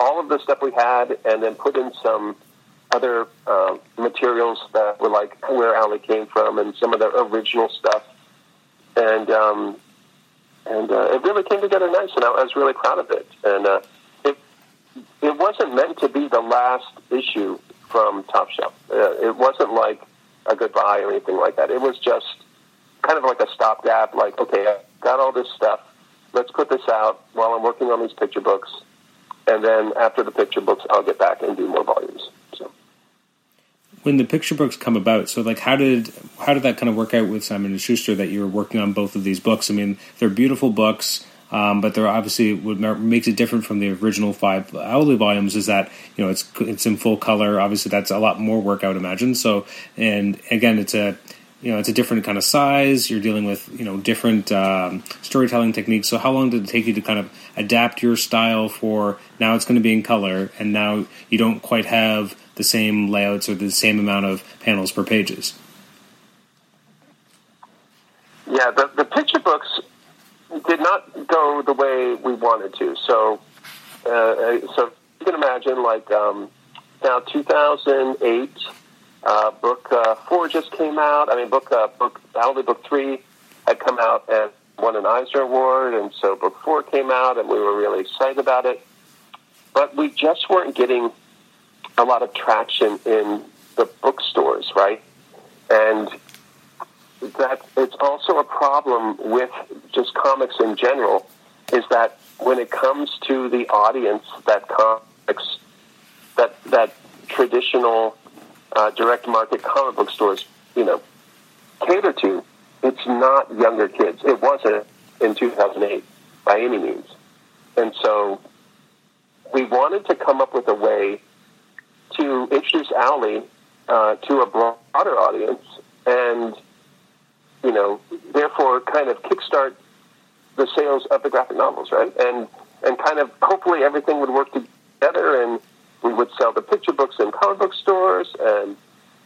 all of the stuff we had, and then put in some other uh, materials that were like where Owly came from, and some of the original stuff. And um, and uh, it really came together nice, and I was really proud of it. And uh, wasn't meant to be the last issue from Top Shelf. Uh, it wasn't like a goodbye or anything like that. It was just kind of like a stopgap. Like, okay, I got all this stuff. Let's put this out while I'm working on these picture books, and then after the picture books, I'll get back and do more volumes. So. When the picture books come about, so like how did how did that kind of work out with Simon and Schuster that you were working on both of these books? I mean, they're beautiful books. Um, but there obviously what makes it different from the original five Owly volumes is that you know it's it's in full color. Obviously, that's a lot more work, I would imagine. So, and again, it's a you know it's a different kind of size. You're dealing with you know different um, storytelling techniques. So, how long did it take you to kind of adapt your style for now? It's going to be in color, and now you don't quite have the same layouts or the same amount of panels per pages. Yeah, the, the picture books did not go the way we wanted to. So, uh, so you can imagine, like um, now, 2008, uh, book uh, four just came out. I mean, book uh, book Owly book three had come out and won an Eisner Award, and so book four came out, and we were really excited about it. But we just weren't getting a lot of traction in the bookstores, right? And that it's also a problem with just comics in general is that when it comes to the audience that comics that that traditional uh, direct market comic book stores you know cater to it's not younger kids. It wasn't in 2008 by any means. And so we wanted to come up with a way to introduce Owly uh, to a broader audience and you know, therefore kind of kickstart the sales of the graphic novels, right? And and kind of hopefully everything would work together and we would sell the picture books in comic book stores and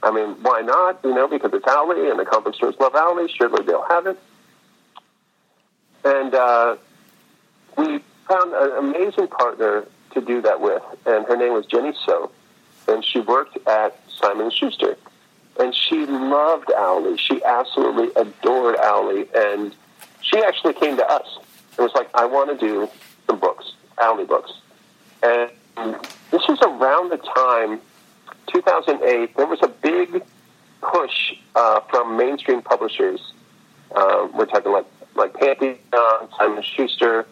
I mean, why not? You know, because it's Owly and the comic book stores love Owly, surely they'll have it. And uh, we found an amazing partner to do that with, and her name was Jenny So, and she worked at Simon Schuster and she loved Owly. She absolutely adored Owly, and she actually came to us. and was like, I want to do some books, Owly books. And this was around the time, 2008, there was a big push uh, from mainstream publishers. Uh, we're talking like like Pantheon, Simon Schuster,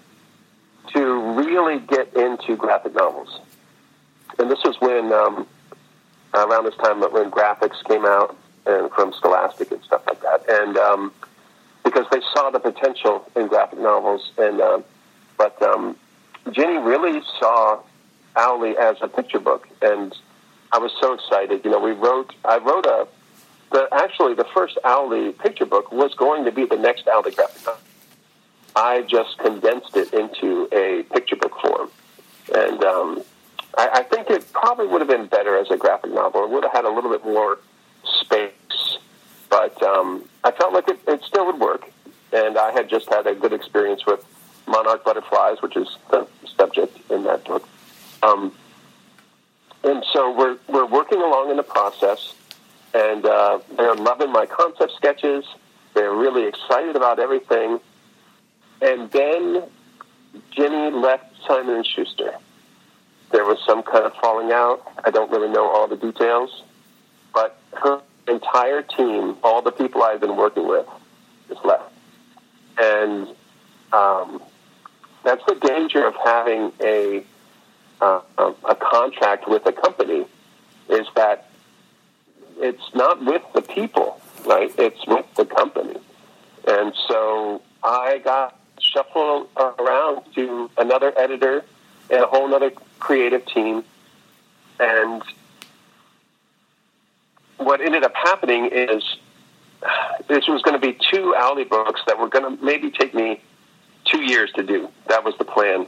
to really get into graphic novels. And this was when um, around this time when Graphix came out and from Scholastic and stuff like that, and um, because they saw the potential in graphic novels, and uh, but um, Jenny really saw Owly as a picture book, and I was so excited. You know, we wrote, I wrote a, the actually the first Owly picture book was going to be the next Owly graphic novel. I just condensed it into a picture book form, and um, I, I think it probably would have been better as a graphic novel. It would have had a little bit more space, but um, I felt like it, it still would work. And I had just had a good experience with monarch butterflies, which is the subject in that book. Um, and so we're we're working along in the process, and uh, they're loving my concept sketches. They're really excited about everything. And then Jenny left Simon and Schuster there was some kind of falling out. I don't really know all the details, but her entire team, all the people I've been working with, is left, and um, that's the danger of having a uh, a contract with a company is that it's not with the people, right? It's with the company, and so I got shuffled around to another editor and a whole other creative team. And what ended up happening is this was going to be two Owly books that were going to maybe take me two years to do. That was the plan.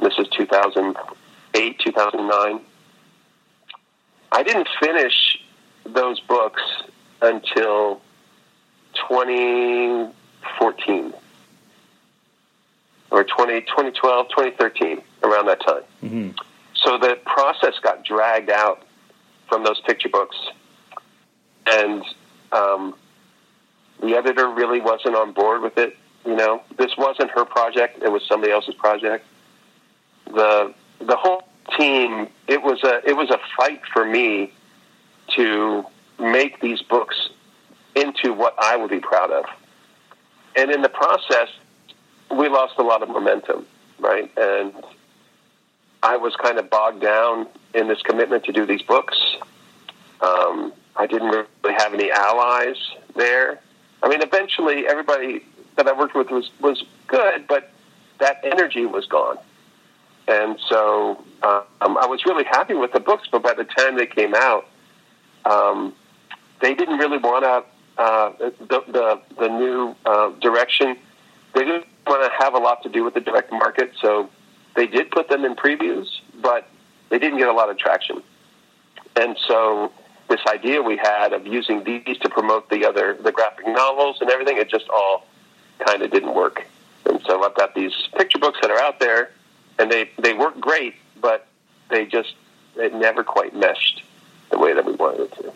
This is 2008, 2009. I didn't finish those books until 2014 or 20, 2012, 2013, around that time. Mm-hmm. So the process got dragged out from those picture books, and um, the editor really wasn't on board with it. You know, this wasn't her project; it was somebody else's project. the The whole team, it was a it was a fight for me to make these books into what I would be proud of. And in the process, we lost a lot of momentum, right? And I was kind of bogged down in this commitment to do these books. Um, I didn't really have any allies there. I mean, eventually, everybody that I worked with was was good, but that energy was gone. And so um, I was really happy with the books, but by the time they came out, um, they didn't really want to uh, the, the the new uh, direction. They didn't want to have a lot to do with the direct market, so they did put them in previews, but they didn't get a lot of traction. And so this idea we had of using these to promote the other the graphic novels and everything, it just all kind of didn't work. And so I've got these picture books that are out there, and they they work great, but they just it never quite meshed the way that we wanted it to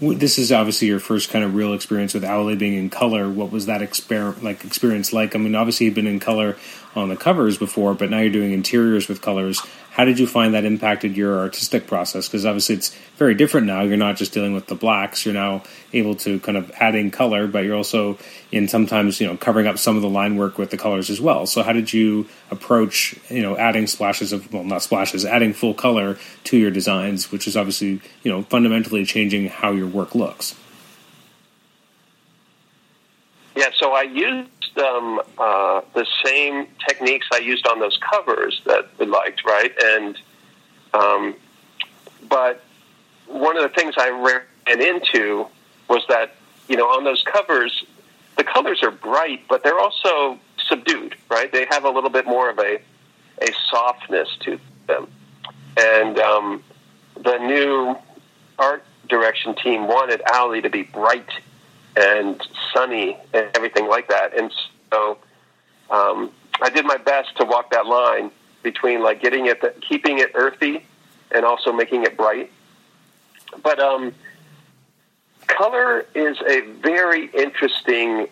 this is obviously your first kind of real experience with Owly being in color. What was that exper- like experience like? I mean, obviously you've been in color on the covers before, but now you're doing interiors with colors. How did you find that impacted your artistic process? Because obviously it's very different now. You're not just dealing with the blacks. You're now able to kind of add in color, but you're also in sometimes you know covering up some of the line work with the colors as well. So how did you approach you know adding splashes of well not splashes, adding full color to your designs, which is obviously you know fundamentally changing how your work looks. Yeah, so I used um, uh, the same techniques I used on those covers that we liked, right? And um, but one of the things I ran into was that you know on those covers the colors are bright, but they're also subdued, right? They have a little bit more of a a softness to them, and um, the new art direction team wanted Owly to be bright and sunny and everything like that. And so um, I did my best to walk that line between like getting it, the, keeping it earthy, and also making it bright. But um, color is a very interesting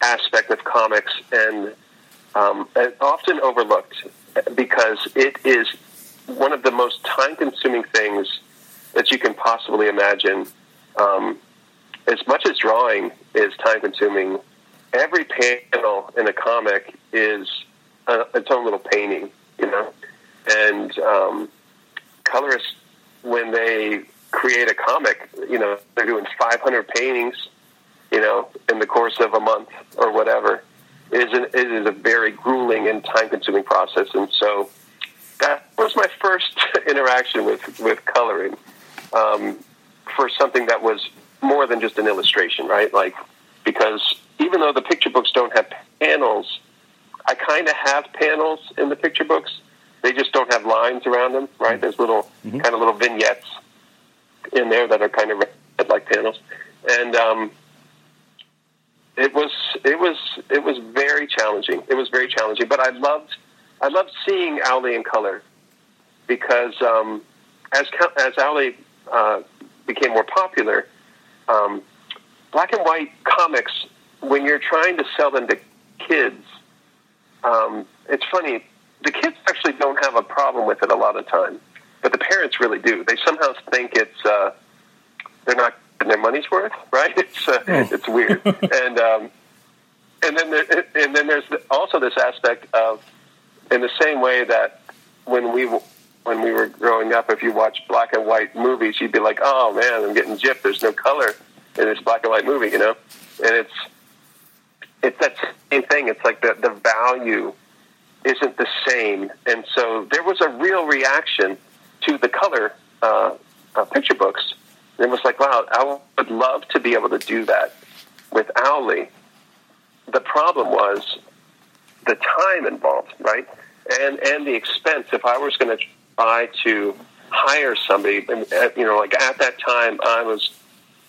aspect of comics and, um, often overlooked because it is one of the most time-consuming things that you can possibly imagine. Um, as much as drawing is time consuming, every panel in a comic is a, its own little painting, you know. And um, colorists, when they create a comic, you know, they're doing 500 paintings, you know, in the course of a month or whatever. It is, an, it is a very grueling and time consuming process. And so that was my first interaction with, with coloring um, for something that was more than just an illustration, right? Like, because even though the picture books don't have panels, I kind of have panels in the picture books. They just don't have lines around them, right? There's little mm-hmm. kind of little vignettes in there that are kind of read like panels, and um, it was it was it was very challenging. It was very challenging, but I loved I loved seeing Owly in color because um, as as Owly uh, became more popular, um, black and white comics, when you're trying to sell them to kids, um, it's funny. The kids actually don't have a problem with it a lot of time, but the parents really do. They somehow think it's uh, they're not getting their money's worth, right? It's uh, oh. it's weird, and um, and then there, and then there's also this aspect of in the same way that when we when we were growing up, if you watch black and white movies, you'd be like, "Oh man, I'm getting gypped. There's no color in this black and white movie," you know. And it's it's that same thing. It's like the the value isn't the same, and so there was a real reaction to the color uh, uh, picture books. And it was like, wow, I would love to be able to do that with Owly. The problem was the time involved, right? And and the expense. If I was going to try to hire somebody. And uh, you know, like at that time, I was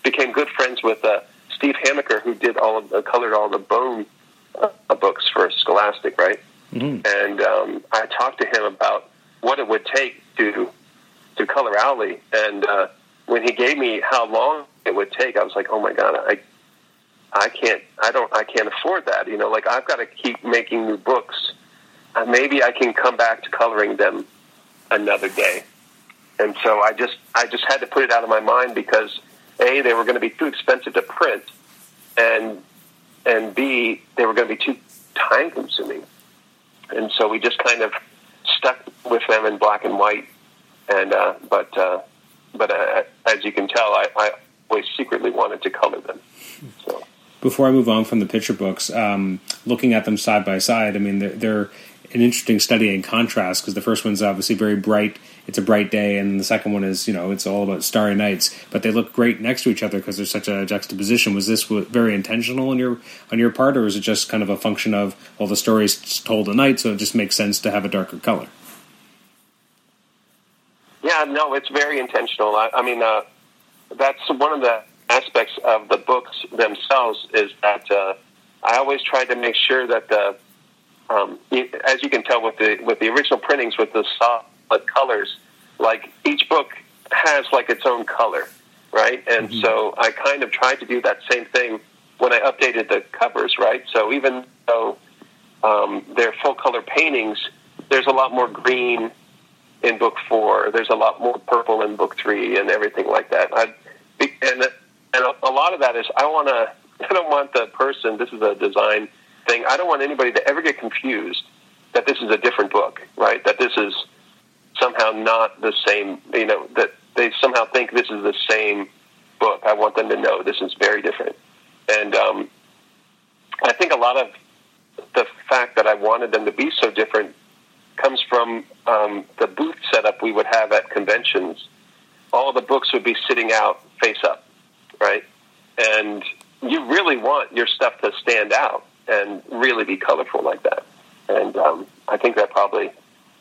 became good friends with uh, Steve Hamaker, who did all of the colored all the Bone uh, books for Scholastic, right? Mm-hmm. And um, I talked to him about what it would take to to color Owly, and uh, when he gave me how long it would take, I was like, oh my god, I. I can't. I don't. I can't afford that. You know, like I've got to keep making new books. Uh, maybe I can come back to coloring them another day. And so I just I just had to put it out of my mind because a they were going to be too expensive to print, and and b they were going to be too time consuming. And so we just kind of stuck with them in black and white. And uh, but uh, but uh, as you can tell, I, I always secretly wanted to color them. So before I move on from the picture books, um, looking at them side by side, I mean, they're, they're an interesting study in contrast because the first one's obviously very bright. It's a bright day, and the second one is, you know, it's all about starry nights. But they look great next to each other because there's such a juxtaposition. Was this very intentional on your on your part, or is it just kind of a function of well, the story's told at night, so it just makes sense to have a darker color? Yeah, no, it's very intentional. I, I mean, uh, that's one of the aspects of the books themselves is that uh, I always try to make sure that the, um, as you can tell with the with the original printings with the solid colors, like each book has like its own color, right? And mm-hmm. so I kind of tried to do that same thing when I updated the covers, right? So even though um, they're full color paintings, there's a lot more green in book four. There's a lot more purple in book three, and everything like that. I, and and a, a lot of that is I want to. I don't want the person. This is a design thing. I don't want anybody to ever get confused that this is a different book, right? That this is somehow not the same. You know that they somehow think this is the same book. I want them to know this is very different. And um, I think a lot of the fact that I wanted them to be so different comes from um, the booth setup we would have at conventions. All the books would be sitting out face up right? And you really want your stuff to stand out and really be colorful like that. And um, I think that probably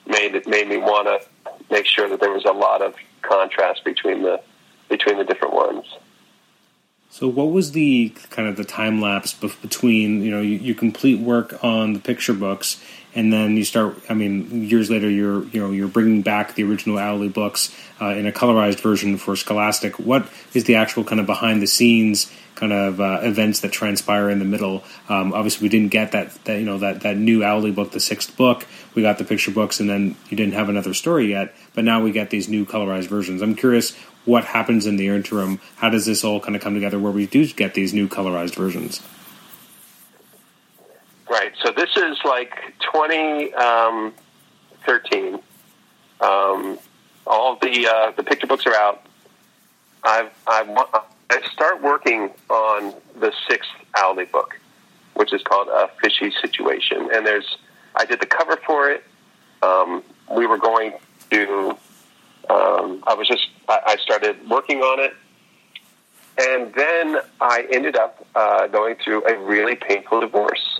made it made me want to make sure that there was a lot of contrast between the between the different ones. So, what was the kind of the time lapse between you know you, you, complete work on the picture books, and then you start? I mean, years later, you're you know you're bringing back the original Owly books uh, in a colorized version for Scholastic. What is the actual kind of behind the scenes kind of uh, events that transpire in the middle? Um, obviously, we didn't get that, that you know that that new Owly book, the sixth book. We got the picture books, and then you didn't have another story yet. But now we get these new colorized versions. I'm curious what happens in the interim? How does this all kind of come together where we do get these new colorized versions? Right. So this is like 2013. Um, um, all the uh, the picture books are out. I've, I, I start working on the sixth Owly book, which is called A Fishy Situation. And there's I did the cover for it. Um, we were going to um, I was just I started working on it, and then I ended up uh, going through a really painful divorce,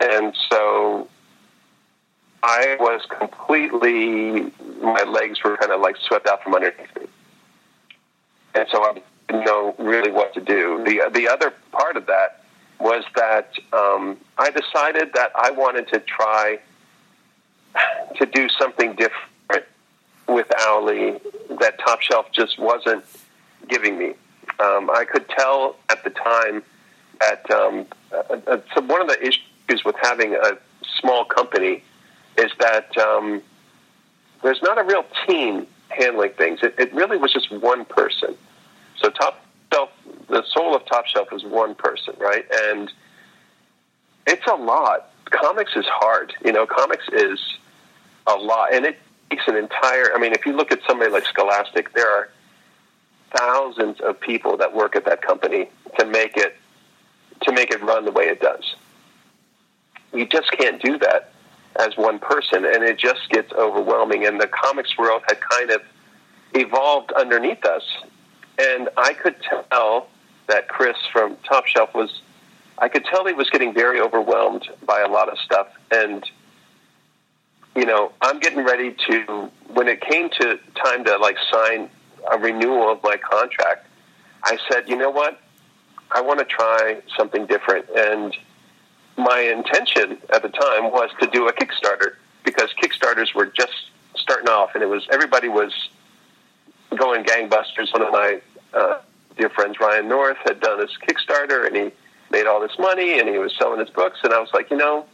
and so I was completely my legs were kind of like swept out from underneath me, and so I didn't know really what to do. the The other part of that was that um, I decided that I wanted to try to do something different with Owly that Top Shelf just wasn't giving me. Um, I could tell at the time that um, uh, uh, so one of the issues with having a small company is that um, there's not a real team handling things. It, it really was just one person. So Top Shelf, the soul of Top Shelf is one person, right? And it's a lot. Comics is hard. You know, comics is a lot, and it takes an entire. I mean, if you look at somebody like Scholastic, there are thousands of people that work at that company to make it to make it run the way it does. You just can't do that as one person, and it just gets overwhelming. And the comics world had kind of evolved underneath us, and I could tell that Chris from Top Shelf was. I could tell he was getting very overwhelmed by a lot of stuff, and you know, I'm getting ready to, when it came to time to like sign a renewal of my contract, I said, you know what? I want to try something different. And my intention at the time was to do a Kickstarter because Kickstarters were just starting off and it was, everybody was going gangbusters. One of my uh, dear friends, Ryan North, had done his Kickstarter and he made all this money and he was selling his books. And I was like, you know,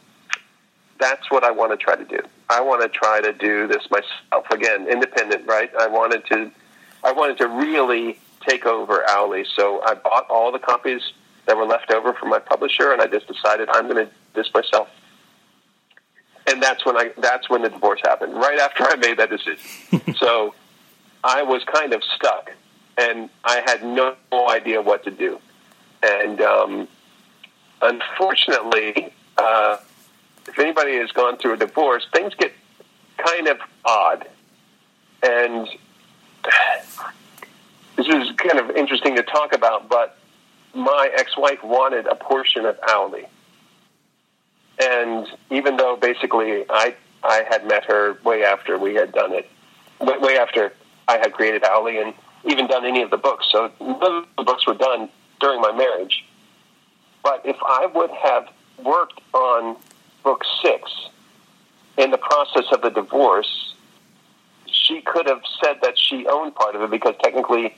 that's what I want to try to do. I want to try to do this myself again, independent, right? I wanted to, I wanted to really take over Owly. So I bought all the copies that were left over from my publisher, and I just decided I'm going to do this myself. And that's when I, that's when the divorce happened. Right after I made that decision. so I was kind of stuck, and I had no idea what to do. And um, unfortunately, uh, if anybody has gone through a divorce, things get kind of odd. And this is kind of interesting to talk about, but my ex-wife wanted a portion of Owly. And even though basically I I had met her way after we had done it, way after I had created Owly and even done any of the books. So none of the books were done during my marriage. But if I would have worked on book six in the process of the divorce, she could have said that she owned part of it because technically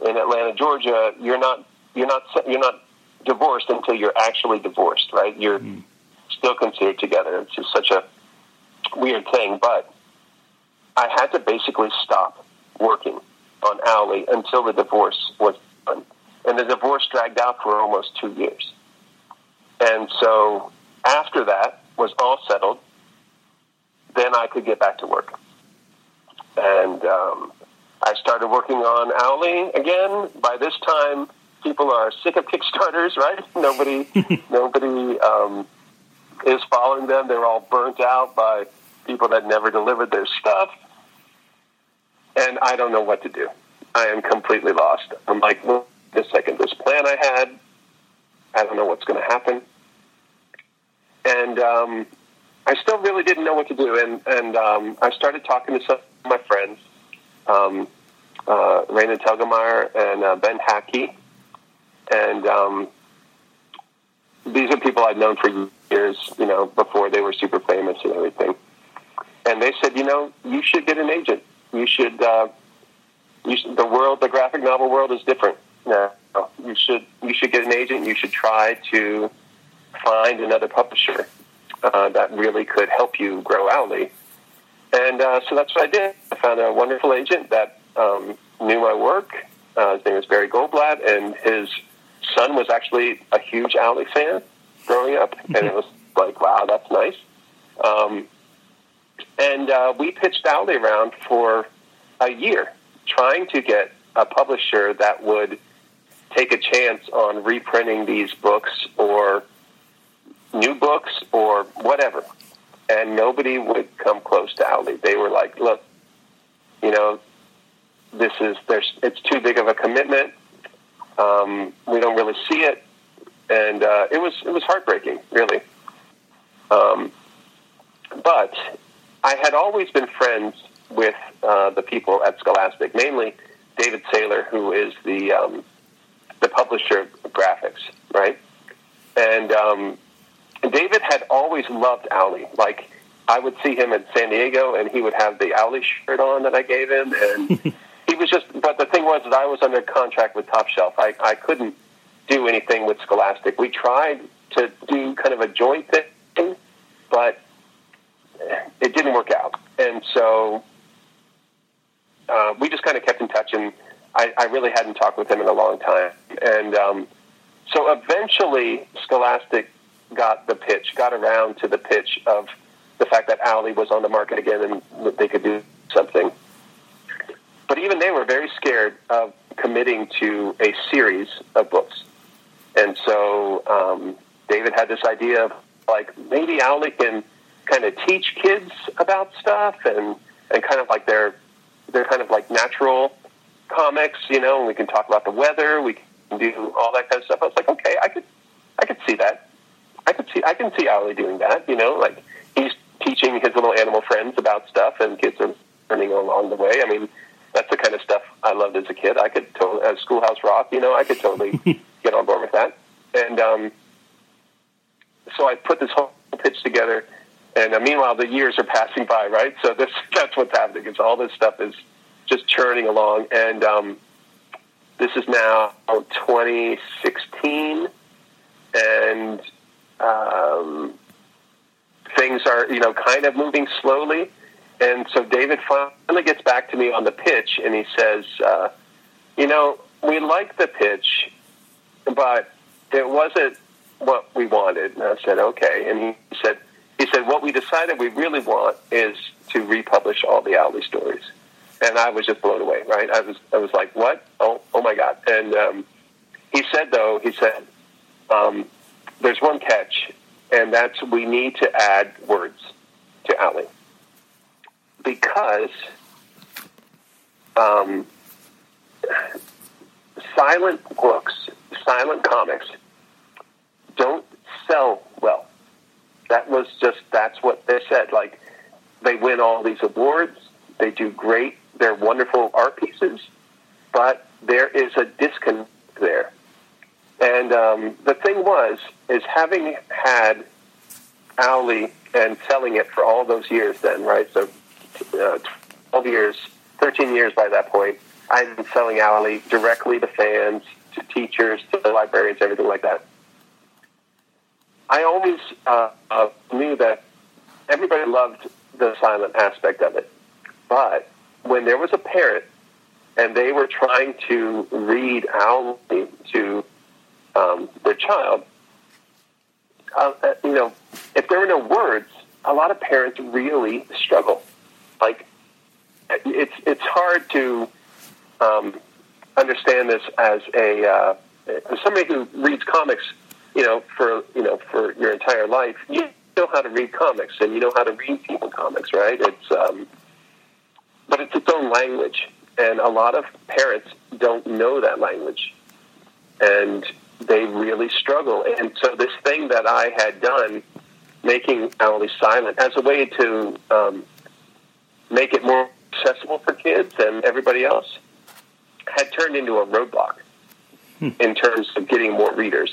in Atlanta, Georgia, you're not you're not you're not divorced until you're actually divorced, right? You're mm. still considered together. It's just such a weird thing, but I had to basically stop working on Owly until the divorce was done. And the divorce dragged out for almost two years. And so after that was all settled, then I could get back to work. And um, I started working on Owly again. By this time, people are sick of Kickstarters, right? nobody, nobody um, is following them. They're all burnt out by people that never delivered their stuff. And I don't know what to do. I am completely lost. I'm like, well, the second this plan I had, I don't know what's going to happen. And um, I still really didn't know what to do. And, and um, I started talking to some of my friends, um, uh, Raina Telgemeier and uh, Ben Hatke. And um, these are people I'd known for years, you know, before they were super famous and everything. And they said, you know, you should get an agent. You should, uh, you should, the world, the graphic novel world is different now. You should, you should get an agent. You should try to find another publisher uh, that really could help you grow Owly. And uh, so that's what I did. I found a wonderful agent that um, knew my work. Uh, his name is Barry Goldblatt, and his son was actually a huge Owly fan growing up, and it was like, wow, that's nice. Um, and uh, we pitched Owly around for a year, trying to get a publisher that would take a chance on reprinting these books or new books or whatever. And nobody would come close to Owly. They were like, look, you know, this is there's it's too big of a commitment. Um, we don't really see it, and uh, it was it was heartbreaking, really. Um, but I had always been friends with uh, the people at Scholastic, mainly David Saylor, who is the um, the publisher of Graphix, right? And um, David had always loved Owly. Like I would see him in San Diego, and he would have the Owly shirt on that I gave him, and he was just. But the thing was that I was under contract with Top Shelf. I I couldn't do anything with Scholastic. We tried to do kind of a joint thing, but it didn't work out, and so uh, we just kind of kept in touch. And I, I really hadn't talked with him in a long time, and um, so eventually Scholastic got the pitch, got around to the pitch of the fact that Owly was on the market again and that they could do something. But even they were very scared of committing to a series of books. And so um, David had this idea of like maybe Owly can kind of teach kids about stuff and, and kind of like their they're kind of like natural comics, you know, and we can talk about the weather, we can do all that kind of stuff. I was like, okay, I could I could see that. I could see I can see Owly doing that. You know, like he's teaching his little animal friends about stuff, and kids are learning along the way. I mean, that's the kind of stuff I loved as a kid. I could totally, as Schoolhouse Rock, you know, I could totally get on board with that. And um, so I put this whole pitch together. And uh, meanwhile, the years are passing by, right? So this that's what's happening. Is all this stuff is just churning along, and um, this is now 2016, and um, things are you know kind of moving slowly. And so David finally gets back to me on the pitch, and he says, uh, "You know, we like the pitch, but it wasn't what we wanted." And I said, "Okay." And he said, "He said what we decided we really want is to republish all the Owly stories." And I was just blown away. Right? I was I was like, "What? Oh, oh my God!" And um, he said, though, he said, um, "There's one catch, and that's we need to add words to Owly." Because um, silent books, silent comics don't sell well. That was just, that's what they said. Like, they win all these awards, they do great, they're wonderful art pieces, but there is a disconnect there. And um, the thing was, is having had Owly and selling it for all those years then, right? So uh, 12 years, 13 years by that point, I've been selling Owly directly to fans, to teachers, to librarians, everything like that. I always uh, uh, knew that everybody loved the silent aspect of it. But when there was a parent and they were trying to read Owly to um, their child, uh, you know, if there were no words, a lot of parents really struggle like it's it's hard to um, understand this as a uh, as somebody who reads comics, you know, for you know for your entire life. You know how to read comics and you know how to read people comics, right? It's um, but it's its own language, and a lot of parents don't know that language, and they really struggle. And so this thing that I had done, making Owly silent as a way to um, make it more accessible for kids and everybody else, had turned into a roadblock hmm. in terms of getting more readers.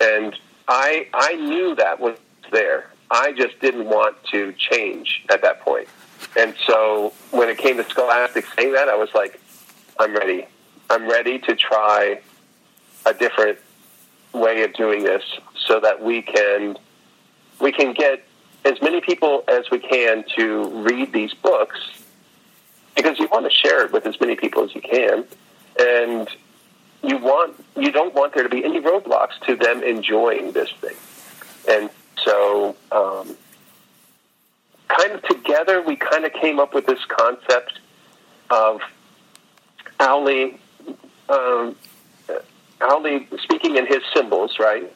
And I I knew that was there. I just didn't want to change at that point. And so when it came to Scholastic saying that, I was like, I'm ready. I'm ready to try a different way of doing this so that we can we can get as many people as we can to read these books because you want to share it with as many people as you can, and you want you don't want there to be any roadblocks to them enjoying this thing, and so um, kind of together we kind of came up with this concept of Owly, um, speaking in his symbols, right,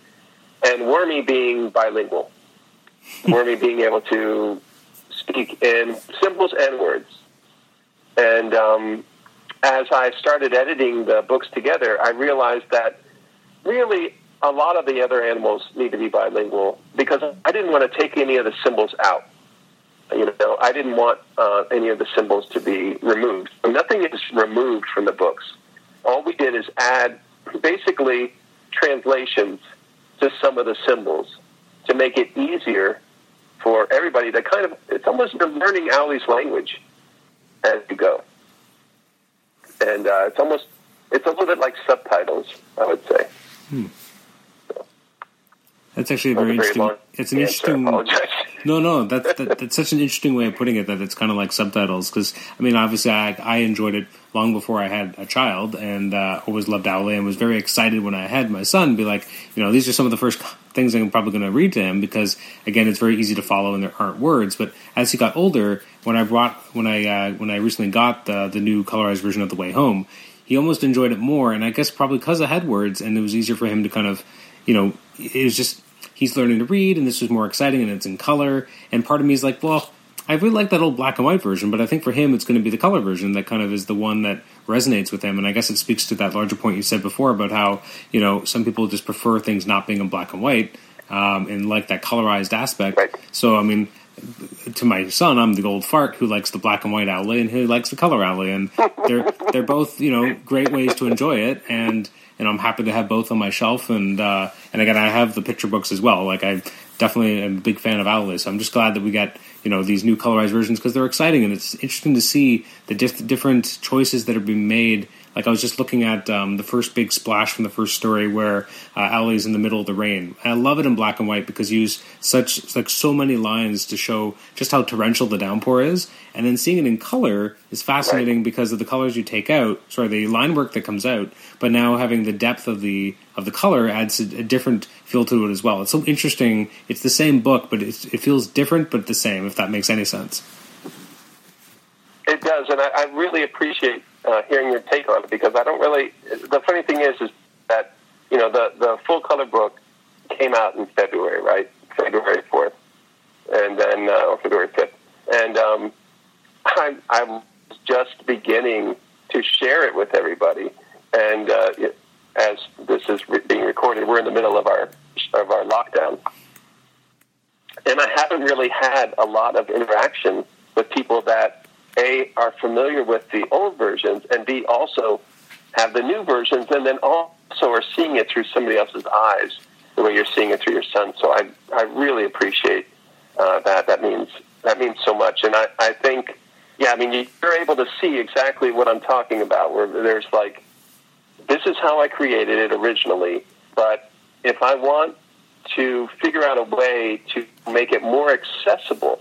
and Wormy being bilingual. Wormy being able to speak in symbols and words. And um, as I started editing the books together, I realized that really a lot of the other animals need to be bilingual because I didn't want to take any of the symbols out. You know, I didn't want uh, any of the symbols to be removed. Nothing is removed from the books. All we did is add basically translations to some of the symbols to make it easier for everybody to kind of, it's almost you're learning Owly's language as you go. And uh, it's almost, it's a little bit like subtitles, I would say. Hmm. That's actually a very, very interesting. It's an interesting. No, no, that's that, that's such an interesting way of putting it. That it's kind of like subtitles. Because I mean, obviously, I, I enjoyed it long before I had a child, and uh, always loved Owly, and was very excited when I had my son. Be like, you know, these are some of the first things I'm probably going to read to him because again, it's very easy to follow, and there aren't words. But as he got older, when I brought when I uh, when I recently got the the new colorized version of The Way Home, he almost enjoyed it more, and I guess probably because I had words, and it was easier for him to kind of, you know, it was just he's learning to read, and this was more exciting, and it's in color. And part of me is like, well, I really like that old black and white version, but I think for him, it's going to be the color version that kind of is the one that resonates with him. And I guess it speaks to that larger point you said before about how you know some people just prefer things not being in black and white um, and like that colorized aspect. Right. So I mean, to my son, I'm the old fart who likes the black and white Owly and who likes the color Owly, and they're they're both you know great ways to enjoy it and and I'm happy to have both on my shelf. And uh, and again, I have the picture books as well. Like I definitely am a big fan of Owly, so I'm just glad that we got you know these new colorized versions because they're exciting and it's interesting to see the diff- different choices that are being made Like I was just looking at um, the first big splash from the first story where uh, Owly's in the middle of the rain. And I love it in black and white because you use such like so many lines to show just how torrential the downpour is, and then seeing it in color is fascinating Right. because of the colors you take out. Sorry, the line work that comes out, but now having the depth of the of the color adds a, a different feel to it as well. It's so interesting. It's the same book, but it's, it feels different but the same. If that makes any sense. It does, and I, I really appreciate uh, hearing your take on it because I don't really. The funny thing is, is that you know the the full color book came out in February, right? February fourth, and then uh, or February fifth, and um, I'm I'm just beginning to share it with everybody, and uh, as this is re- being recorded, we're in the middle of our of our lockdown, and I haven't really had a lot of interaction with people that a are familiar with the old versions and b also have the new versions and then also are seeing it through somebody else's eyes the way you're seeing it through your son. So i i really appreciate uh, that. That means that means so much. And i i think yeah i mean you're able to see exactly what i'm talking about where there's like this is how i created it originally but if i want to figure out a way to make it more accessible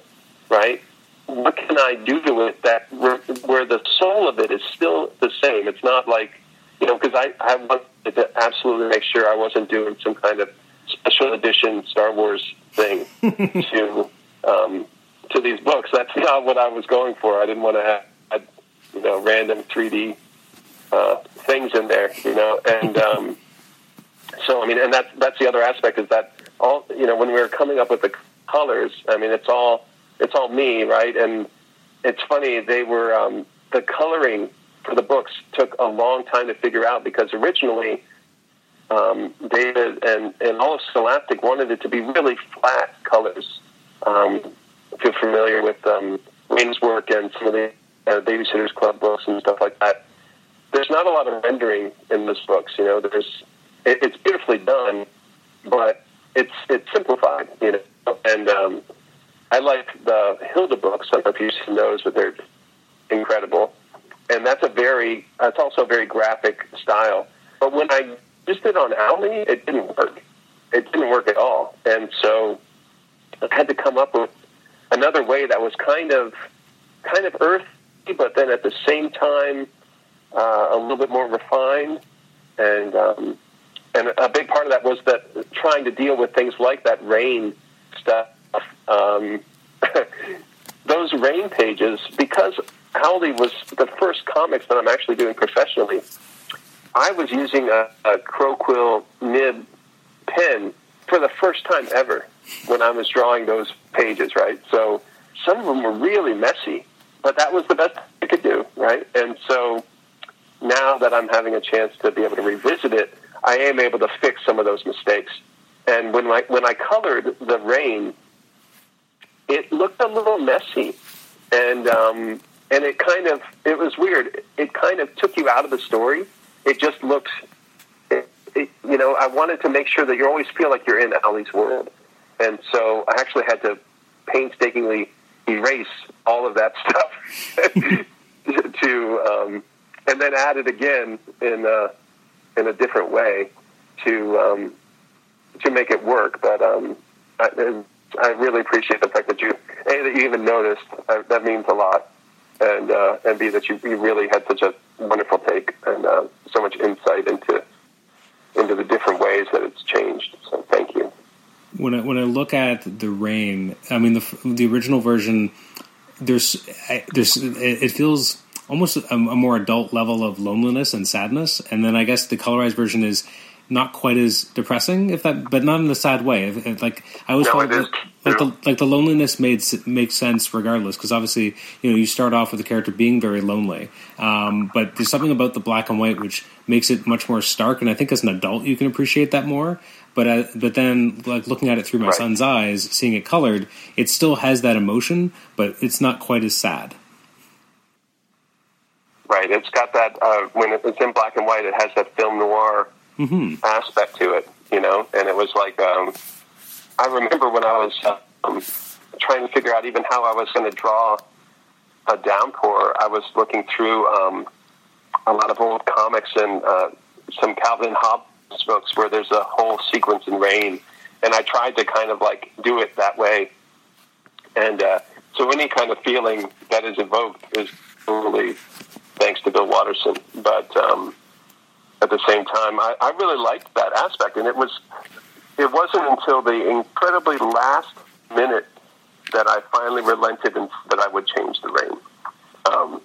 right what can I do to it that where, where the soul of it is still the same? It's not like you know because I I wanted to absolutely make sure I wasn't doing some kind of special edition Star Wars thing to um, to these books. That's not what I was going for. I didn't want to have have, you know random 3D uh, things in there, you know, and um, so I mean, and that's that's the other aspect is that all you know when we were coming up with the colors. I mean, it's all it's all me, right? And it's funny they were um, the coloring for the books took a long time to figure out because originally um, David and and all of Scholastic wanted it to be really flat colors. Um, if you're familiar with um, Raina's work and some of the uh, Babysitters Club books and stuff like that, there's not a lot of rendering in those books. You know, there's it, it's beautifully done, but it's it's simplified. You know, and um, I like the Hilda books. I don't know if you've seen those, but they're incredible. And that's a very, that's also a very graphic style. But when I just did on Owly, it didn't work. It didn't work at all. And so I had to come up with another way that was kind of, kind of earthy, but then at the same time uh, a little bit more refined. And um, and a big part of that was that trying to deal with things like that rain stuff um, those rain pages, because Owly was the first comics that I'm actually doing professionally, I was using a, a crowquill nib pen for the first time ever when I was drawing those pages, right? So some of them were really messy, but that was the best I could do, right? And so now that I'm having a chance to be able to revisit it, I am able to fix some of those mistakes. And when I when I colored the rain, it looked a little messy, and um, and it kind of it was weird. It kind of took you out of the story. It just looked, it, it, you know. I wanted to make sure that you always feel like you're in Owly's world, and so I actually had to painstakingly erase all of that stuff to, um, and then add it again in a, in a different way to um, to make it work. But um, I, I really appreciate the fact that you a that you even noticed. Uh, that means a lot, and uh, and b that you, you really had such a wonderful take and uh, so much insight into into the different ways that it's changed. So thank you. when I when I look at the rain, I mean the the original version. There's there's it it feels almost a, a more adult level of loneliness and sadness, and then I guess the colorized version is not quite as depressing, if that, but not in a sad way. If, if, like I always No, felt like, like the like the loneliness made makes sense regardless, because obviously you know you start off with the character being very lonely, um, but there's something about the black and white which makes it much more stark, and I think as an adult you can appreciate that more. But uh, but then like looking at it through my Right. son's eyes, seeing it colored, it still has that emotion, but it's not quite as sad. Right. It's got that uh, when it's in black and white, it has that film noir aspect to it, you know. And it was like um, I remember when I was um, trying to figure out even how I was going to draw a downpour. I was looking through um, a lot of old comics and uh, some Calvin Hobbes books where there's a whole sequence in rain, and I tried to kind of like do it that way. And uh, so any kind of feeling that is evoked is totally thanks to Bill Watterson. But um, at the same time, I, I really liked that aspect, and it was it wasn't until the incredibly last minute that I finally relented and that I would change the rain. Um,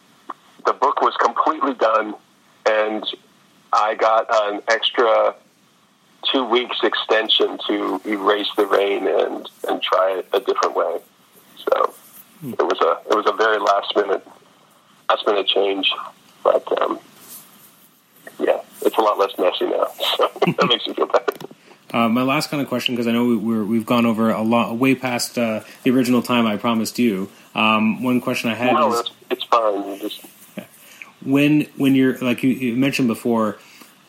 the book was completely done, and I got an extra two weeks extension to erase the rain and and try it a different way. So it was a it was a very last minute last minute change, but um, yeah, it's a lot less messy now, so that makes me feel better. Uh, my last kind of question, because I know we, we're, we've gone over a lot, way past uh, the original time I promised you. Um, one question I had No, is it's, it's fine. Just when when you're like you, you mentioned before,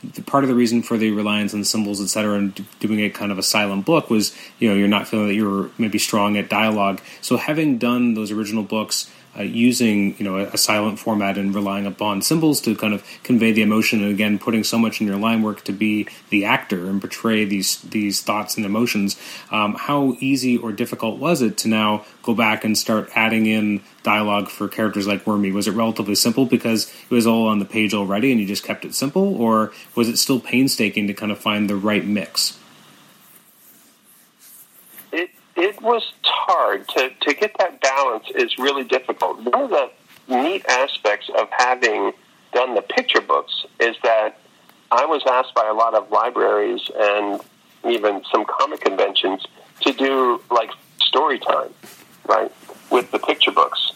the, part of the reason for the reliance on symbols, et cetera, and d- doing a kind of a silent book was you know you're not feeling that you're maybe strong at dialogue. So having done those original books. Uh, using you know a, a silent format and relying upon symbols to kind of convey the emotion, and again putting so much in your line work to be the actor and portray these these thoughts and emotions. Um, how easy or difficult was it to now go back and start adding in dialogue for characters like Wormy? Was it relatively simple because it was all on the page already and you just kept it simple, or was it still painstaking to kind of find the right mix? It was hard to to get that balance is really difficult. One of the neat aspects of having done the picture books is that I was asked by a lot of libraries and even some comic conventions to do like story time, right, with the picture books.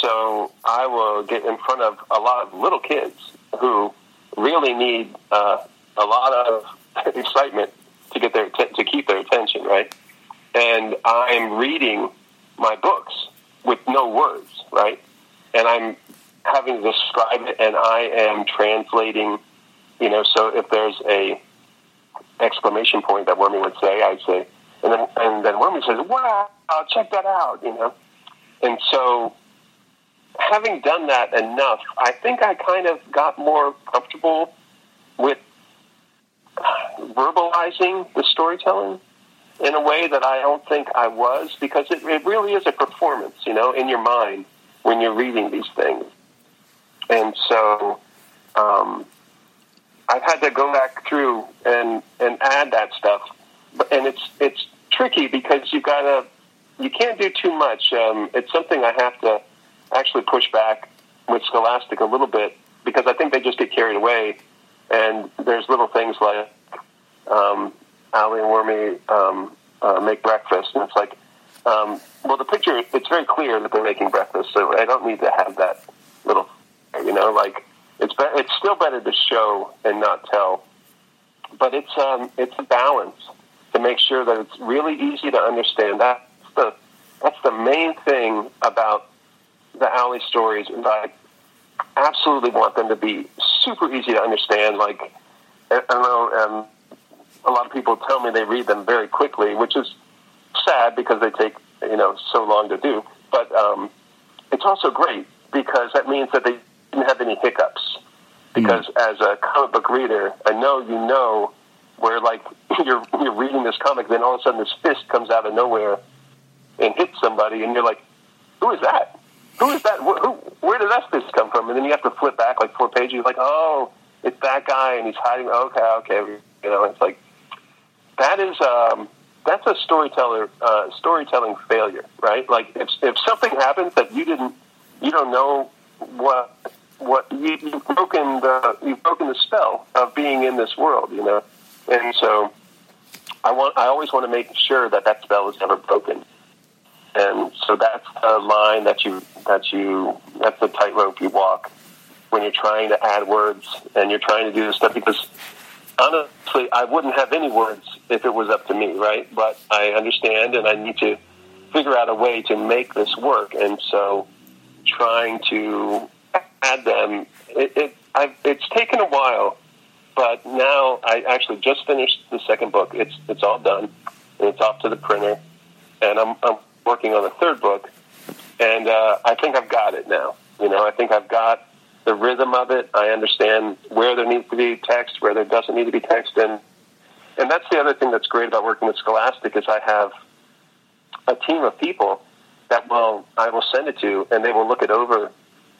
So I will get in front of a lot of little kids who really need uh, a lot of excitement to get their to keep their attention, right? And I'm reading my books with no words, right? And I'm having to describe it, and I am translating. You know, so if there's a exclamation point that Wormy would say, I'd say, and then and then Wormy says, "Wow, check that out!" You know, and so having done that enough, I think I kind of got more comfortable with verbalizing the storytelling in a way that I don't think I was because it, it really is a performance, you know, in your mind when you're reading these things. And so um, I've had to go back through and, and add that stuff. And it's it's tricky because you've gotta you can't do too much. Um, it's something I have to actually push back with Scholastic a little bit because I think they just get carried away. And there's little things like um, Owly and Wormy um, uh, make breakfast, and it's like, um, well, the picture it's very clear that they're making breakfast, so I don't need to have that little, you know, like it's be- it's still better to show and not tell, but it's um, it's a balance to make sure that it's really easy to understand. That's the that's the main thing about the Owly stories, and I absolutely want them to be super easy to understand. Like I don't know. Um, a lot of people tell me they read them very quickly, which is sad because they take you know so long to do. But um, it's also great because that means that they didn't have any hiccups. Because as a comic book reader, I know you know where like you're you're reading this comic, then all of a sudden this fist comes out of nowhere and hits somebody, and you're like, "Who is that? Who is that? Who, who, where did that fist come from?" And then you have to flip back like four pages, like, "Oh, it's that guy, and he's hiding." Okay, okay, you know, it's like that is um, that's a storyteller uh, storytelling failure, right? Like if if something happens that you didn't you don't know what what you, you've broken the you've broken the spell of being in this world, you know, and so I want I always want to make sure that that spell is never broken, and so that's the line that you that you that's the tightrope you walk when you're trying to add words and you're trying to do this stuff because honestly, I wouldn't have any words if it was up to me, right? But I understand, and I need to figure out a way to make this work. And so, trying to add them, it, it it's taken a while, but now I actually just finished the second book. It's it's all done, and it's off to the printer, and I'm I'm working on the third book, and uh, I think I've got it now. You know, I think I've got the rhythm of it. I understand where there needs to be text, where there doesn't need to be text, and and that's the other thing that's great about working with Scholastic is I have a team of people that will I will send it to, and they will look it over,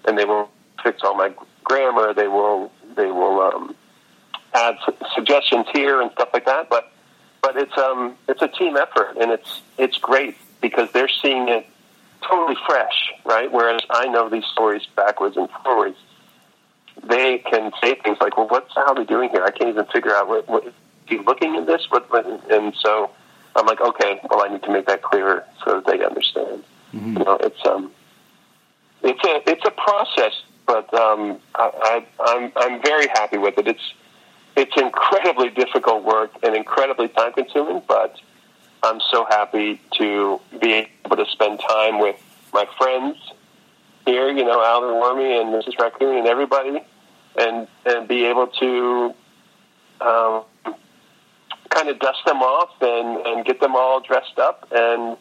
and they will fix all my grammar. They will they will um, add su- suggestions here and stuff like that. But but it's um it's a team effort, and it's it's great because they're seeing it totally fresh, right? Whereas I know these stories backwards and forwards. They can say things like, "Well, what's Owly doing here? I can't even figure out what, what is he looking at this." What, what, and so I'm like, "Okay, well, I need to make that clearer so that they understand." Mm-hmm. You know, it's um, it's a it's a process, but um, I, I, I'm I'm very happy with it. It's it's incredibly difficult work and incredibly time consuming, but I'm so happy to be able to spend time with my friends here, you know, Alan Wormy and Mrs. Raccoon and everybody, and and be able to um, kind of dust them off and, and get them all dressed up and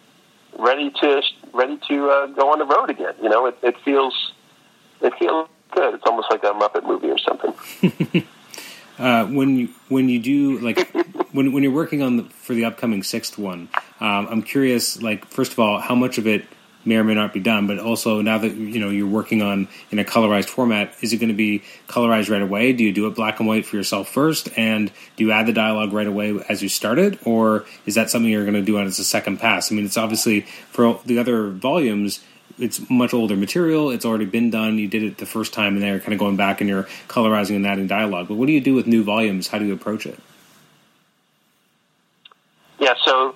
ready to ready to uh, go on the road again. You know, it, it feels it feels good. It's almost like a Muppet movie or something. Uh, when you when you do like when when you're working on the, for the upcoming sixth one, um, I'm curious. Like, first of all, how much of it may or may not be done, but also now that you know you're working on in a colorized format, is it going to be colorized right away? Do you do it black and white for yourself first, and do you add the dialogue right away as you start it, or is that something you're going to do on as a second pass? I mean, it's obviously for the other volumes it's much older material. It's already been done. You did it the first time, and they're kind of going back and you're colorizing and adding dialogue. But what do you do with new volumes? How do you approach it? Yeah, so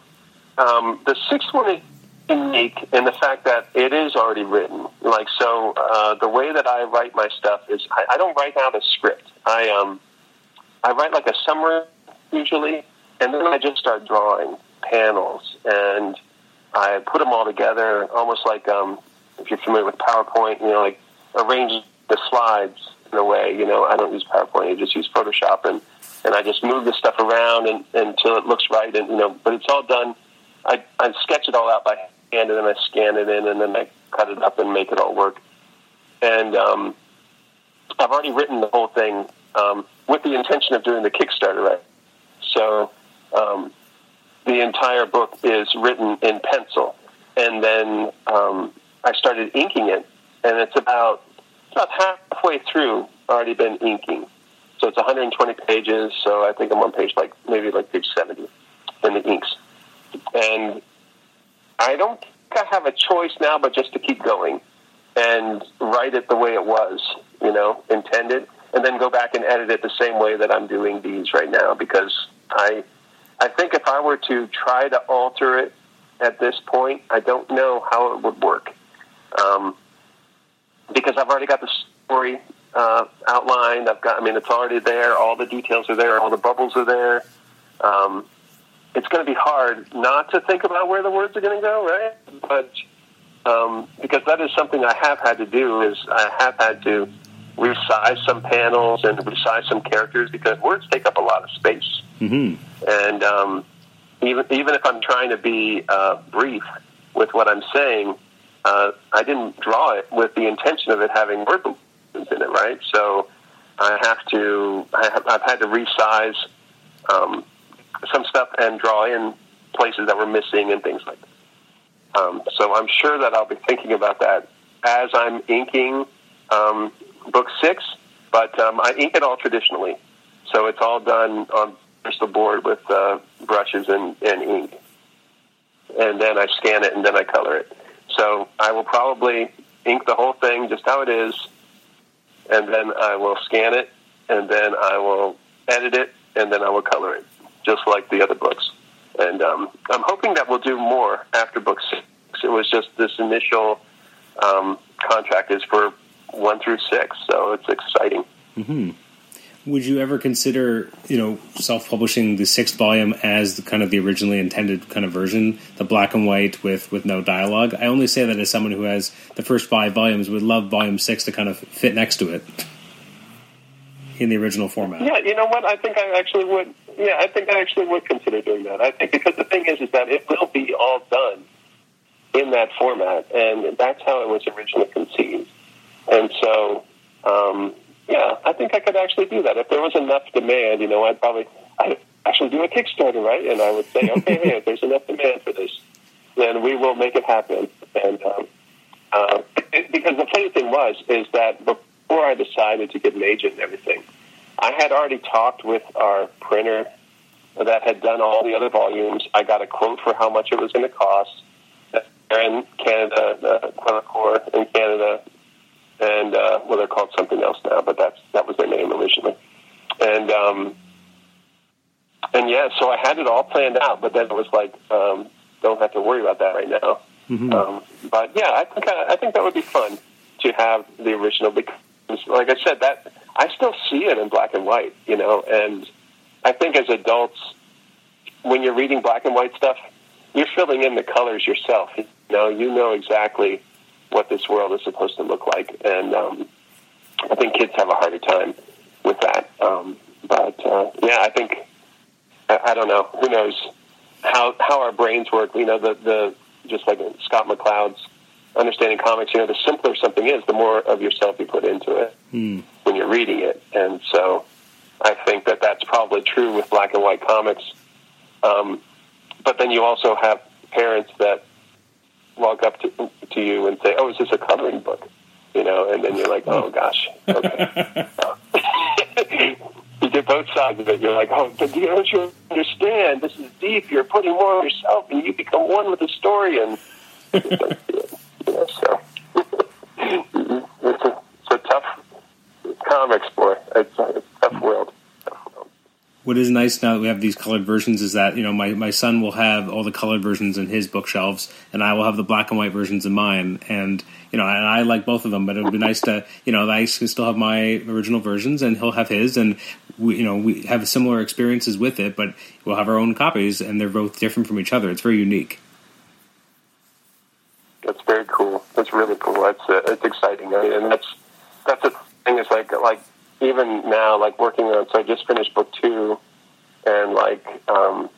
um, the sixth one unique in the fact that it is already written. Like, so uh, the way that I write my stuff is I, I don't write out a script. I um, I write like a summary usually, and then I just start drawing panels and I put them all together, almost like um, if you're familiar with PowerPoint, you know, like arrange the slides in a way. You know, I don't use PowerPoint; I just use Photoshop, and and I just move the stuff around and, until it looks right. And you know, but it's all done. I I sketch it all out by and then I scan it in, and then I cut it up and make it all work. And um, I've already written the whole thing um, with the intention of doing the Kickstarter, right? So. Um, the entire book is written in pencil, and then um, I started inking it, and it's about about halfway through already been inking. So it's 120 pages. So I think I'm on page like maybe like page 70 in the inks, and I don't think I have a choice now, but just to keep going and write it the way it was, you know, intended, and then go back and edit it the same way that I'm doing these right now because I I think if I were to try to alter it at this point, I don't know how it would work. Um, because I've already got the story uh, outlined. I've got, I mean, it's already there. All the details are there. All the bubbles are there. Um, it's going to be hard not to think about where the words are going to go, right? But um, because that is something I have had to do is I have had to resize some panels and resize some characters because words take up a lot of space. Mm-hmm. And um, even even if I'm trying to be uh, brief with what I'm saying, uh, I didn't draw it with the intention of it having word balloons in it, right? So I have to. I have, I've had to resize um, some stuff and draw in places that were missing and things like that. Um, so I'm sure that I'll be thinking about that as I'm inking um, book six. But um, I ink it all traditionally, so it's all done on Bristol board with uh, brushes and, and ink. And then I scan it and then I color it. So I will probably ink the whole thing just how it is, and then I will scan it, and then I will edit it, and then I will color it, just like the other books. And um, I'm hoping that we'll do more after book six. It was just this initial um, contract is for one through six, so it's exciting. Mm-hmm. Would you ever consider, you know, self-publishing the sixth volume as the, kind of the originally intended kind of version, the black and white with with no dialogue? I only say that as someone who has the first five volumes, would love volume six to kind of fit next to it in the original format. Yeah, you know what? I think I actually would. Yeah, I think I actually would consider doing that. I think because the thing is, is that it will be all done in that format, and that's how it was originally conceived. And so, um, yeah, I think I could actually do that if there was enough demand. You know, I'd probably I'd actually do a Kickstarter, right? And I would say, okay, hey, if there's enough demand for this, then we will make it happen. And um, uh, because the funny thing was is that before I decided to get an agent and everything, I had already talked with our printer that had done all the other volumes. I got a quote for how much it was going to cost. They're in Canada, uh, Quebecor in Canada, and uh, well, they're called something else now, but that's that was their name originally. And um, and yeah, so I had it all planned out, but then it was like, um, don't have to worry about that right now. Mm-hmm. Um, but yeah, I think I, I think that would be fun to have the original because, like I said, that I still see it in black and white, you know, and I think as adults, when you're reading black and white stuff, you're filling in the colors yourself. You know, you know exactly what this world is supposed to look like, and um, I think kids have a harder time with that. Um, but uh, yeah, I think I, I don't know. Who knows how how our brains work? You know, the the just like Scott McCloud's understanding comics. You know, the simpler something is, the more of yourself you put into it mm. when you're reading it, and so I think that that's probably true with black and white comics. Um, but then you also have parents that walk up to, to you and say, "Oh, is this a coloring book?" You know, and then you're like, "Oh gosh, okay." you get both sides of it. You're like, "Oh, but you don't you understand? This is deep. You're putting more of yourself, and you become one with the story." And know, so it's a it's a tough comics, boy. It's a, it's a tough world. What is nice now that we have these colored versions is that you know my, my son will have all the colored versions in his bookshelves and I will have the black and white versions in mine. And you know and I like both of them but it would be nice to you know I still have my original versions and he'll have his and we you know we have similar experiences with it but we'll have our own copies and they're both different from each other. It's very unique that's very cool that's really cool that's uh, it's exciting I mean, and that's that's the thing is like like even now, like working on, so I just finished book two, and like um,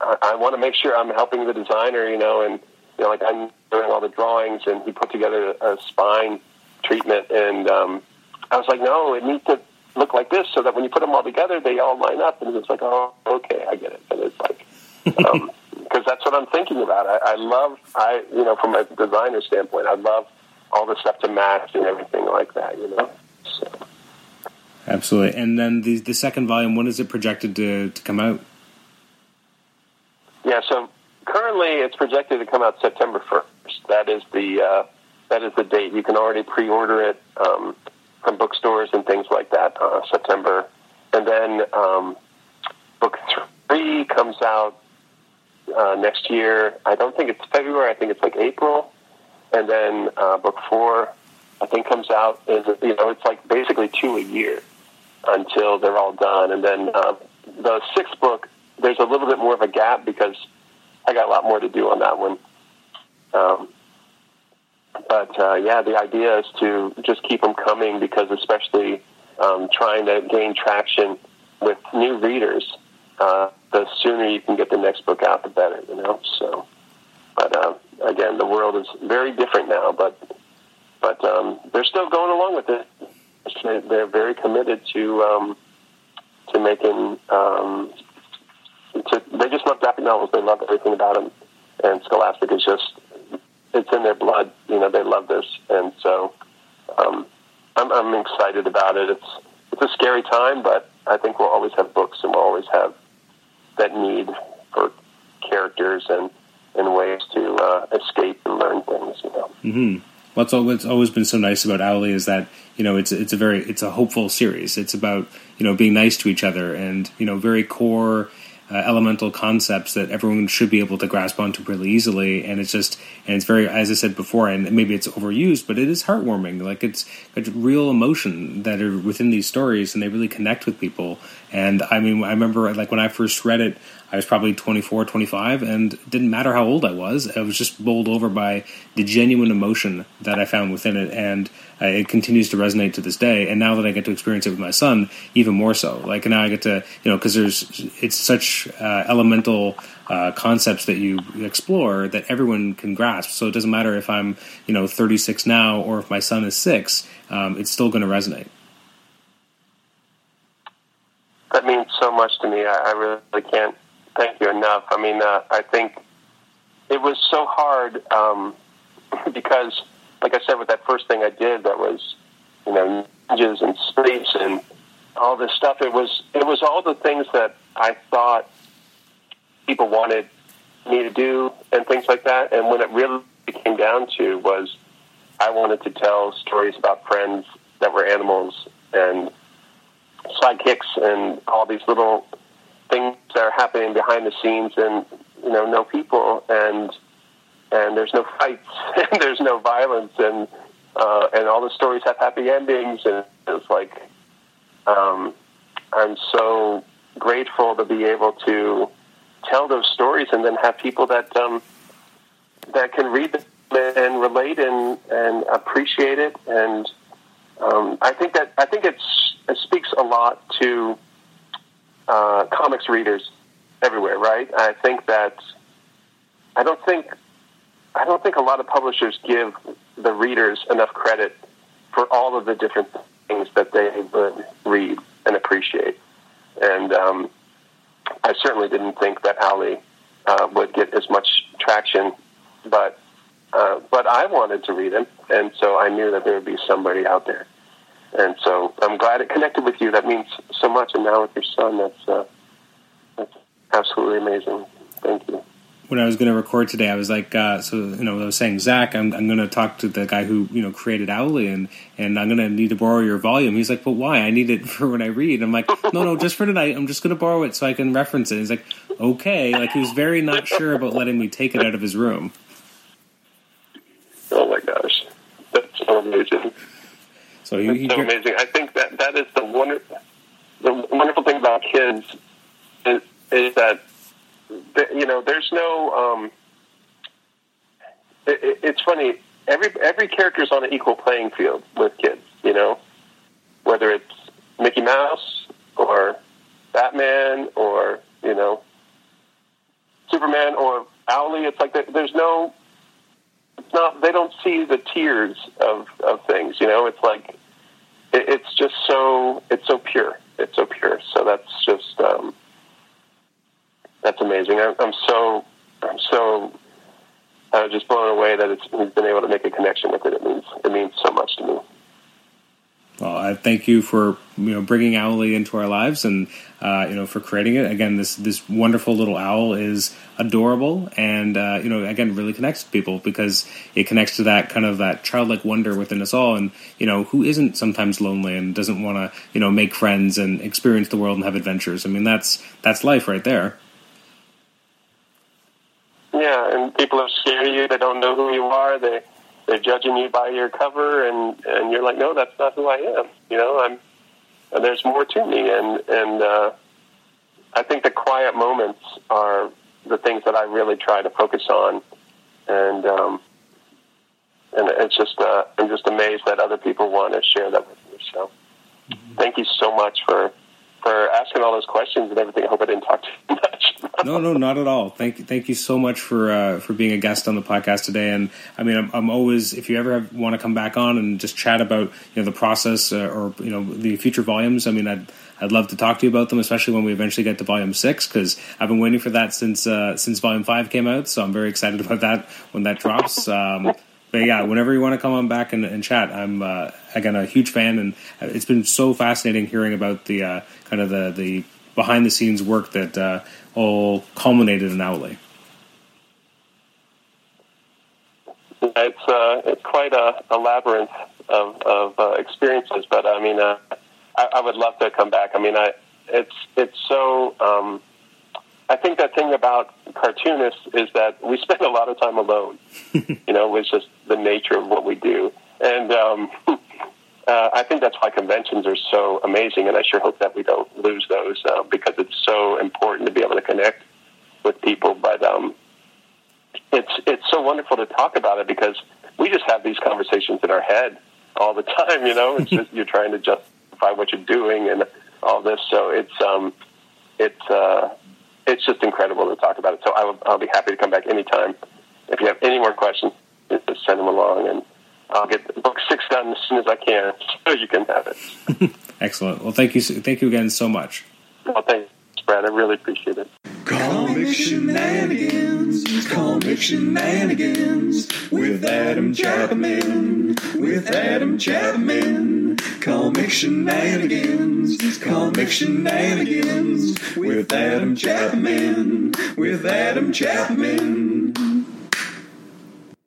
I, I want to make sure I'm helping the designer, you know, and you know, like I'm doing all the drawings, and he put together a spine treatment, and um, I was like, no, it needs to look like this, so that when you put them all together, they all line up, and it's like, oh, okay, I get it, and it's like. Um, because that's what I'm thinking about. I, I love, I you know, from a designer standpoint, I love all the stuff to match and everything like that. You know. So. Absolutely. And then the the second volume, when is it projected to, to come out? Yeah, so currently it's projected to come out September first. That is the uh, that is the date. You can already pre-order it um, from bookstores and things like that. Uh, September, and then um, book three comes out uh, next year. I don't think it's February. I think it's like April, and then uh, book four I think comes out. Is you know it's like basically two a year until they're all done. And then uh, the sixth book, there's a little bit more of a gap because I got a lot more to do on that one. Um, but uh, yeah, the idea is to just keep them coming because, especially um, trying to gain traction with new readers, uh, the sooner you can get the next book out, the better. You know. So, but uh, again, the world is very different now. But but um, they're still going along with it they're very committed to um, to making. Um, to, they just love graphic novels. They love everything about them, and Scholastic is just it's in their blood. You know, they love this, and so um, I'm, I'm excited about it. It's it's a scary time, but I think we'll always have books, and we'll always have that need for characters and and ways to uh, escape and learn things. You know. Mm-hmm what's what's always been so nice about Owly is that you know it's it's a very it's a hopeful series. It's about you know being nice to each other and you know very core uh, elemental concepts that everyone should be able to grasp onto really easily. And it's just, and it's very, as I said before, and maybe it's overused, but it is heartwarming. Like it's, it's real emotion that are within these stories, and they really connect with people. And I mean, I remember like when I first read it, I was probably 24, 25, and it didn't matter how old I was. I was just bowled over by the genuine emotion that I found within it, and uh, it continues to resonate to this day. And now that I get to experience it with my son, even more so. Like now I get to, you know, because there's it's such uh, elemental uh, concepts that you explore that everyone can grasp. So it doesn't matter if I'm, you know, 36 now or if my son is six, um, it's still going to resonate. That means so much to me. I, I really can't thank you enough. I mean, uh, I think it was so hard um, because, like I said, with that first thing I did, that was, you know, ninjas and space and all this stuff. It was it was all the things that I thought people wanted me to do and things like that. And when it really came down to was, I wanted to tell stories about friends that were animals and sidekicks and all these little things that are happening behind the scenes and you know no people and and there's no fights and there's no violence and uh, and all the stories have happy endings and it's like um, I'm so grateful to be able to tell those stories and then have people that um, that can read them and relate and and appreciate it and um, I think that I think it's it speaks a lot to uh, comics readers everywhere, right? I think that I don't think I don't think a lot of publishers give the readers enough credit for all of the different things that they would read and appreciate. And um, I certainly didn't think that Owly uh, would get as much traction, but uh, but I wanted to read him, and so I knew that there would be somebody out there. And so I'm glad it connected with you. That means so much. And now with your son, that's uh, that's absolutely amazing. Thank you. When I was going to record today, I was like, uh, so you know, I was saying, Zach, I'm, I'm going to talk to the guy who you know created Owly, and and I'm going to need to borrow your volume. He's like, but why? I need it for when I read. I'm like, no, no, just for tonight. I'm just going to borrow it so I can reference it. He's like, okay. Like he was very not sure about letting me take it out of his room. Oh my gosh, that's so amazing. So he, he so amazing. I think that that is the wonder, the wonderful thing about kids is, is that you know there's no. Um, it, it's funny. Every every character is on an equal playing field with kids. You know, whether it's Mickey Mouse or Batman or you know Superman or Owly. It's like there's no. Not. They don't see the tiers of of things. You know, it's like it, it's just so it's so pure. It's so pure. So that's just um, that's amazing. I, I'm so I'm so uh, just blown away that it's he's been able to make a connection with it. It means it means so much to me. Well, I thank you for you know bringing Owly into our lives and uh, you know for creating it. Again, this this wonderful little owl is adorable and uh, you know again really connects to people because it connects to that kind of that childlike wonder within us all. And you know who isn't sometimes lonely and doesn't want to you know make friends and experience the world and have adventures. I mean that's that's life right there. Yeah, and people are scared of you. They don't know who you are. They they're judging you by your cover, and and you're like, no, that's not who I am. You know, I'm. And there's more to me, and and uh, I think the quiet moments are the things that I really try to focus on, and um, and it's just uh, I'm just amazed that other people want to share that with me. So, mm-hmm. thank you so much for for asking all those questions and everything. I hope I didn't talk too much. no, no, not at all. Thank you, thank you so much for uh, for being a guest on the podcast today. And I mean, I'm, I'm always if you ever have, want to come back on and just chat about you know the process uh, or you know the future volumes. I mean, I'd I'd love to talk to you about them, especially when we eventually get to volume six, because I've been waiting for that since uh, since volume five came out. So I'm very excited about that when that drops. Um, but yeah, whenever you want to come on back and, and chat, I'm uh, again a huge fan, and it's been so fascinating hearing about the uh, kind of the the behind the scenes work that uh, all culminated in Owly. It's uh, it's quite a, a labyrinth of, of uh, experiences, but I mean, uh, I, I would love to come back. I mean, I it's it's so. Um, I think that thing about cartoonists is that we spend a lot of time alone. you know, it's just the nature of what we do, and um, uh, I think that's why conventions are so amazing. And I sure hope that we don't lose those uh, because it's so important to be able to connect with people. But um, it's it's so wonderful to talk about it because we just have these conversations in our head all the time. You know, it's just you're trying to justify what you're doing and all this. So it's um, it's uh, it's just incredible to talk about it. So I will, I'll be happy to come back anytime. If you have any more questions, just send them along, and I'll get book six done as soon as I can, so you can have it. Excellent. Well, thank you, thank you again so much. Well, thanks, Brad. I really appreciate it. Comic shenanigans, comic shenanigans with Adam Chapman, with Adam Chapman. Comic shenanigans, comic shenanigans with Adam Chapman, with Adam Chapman.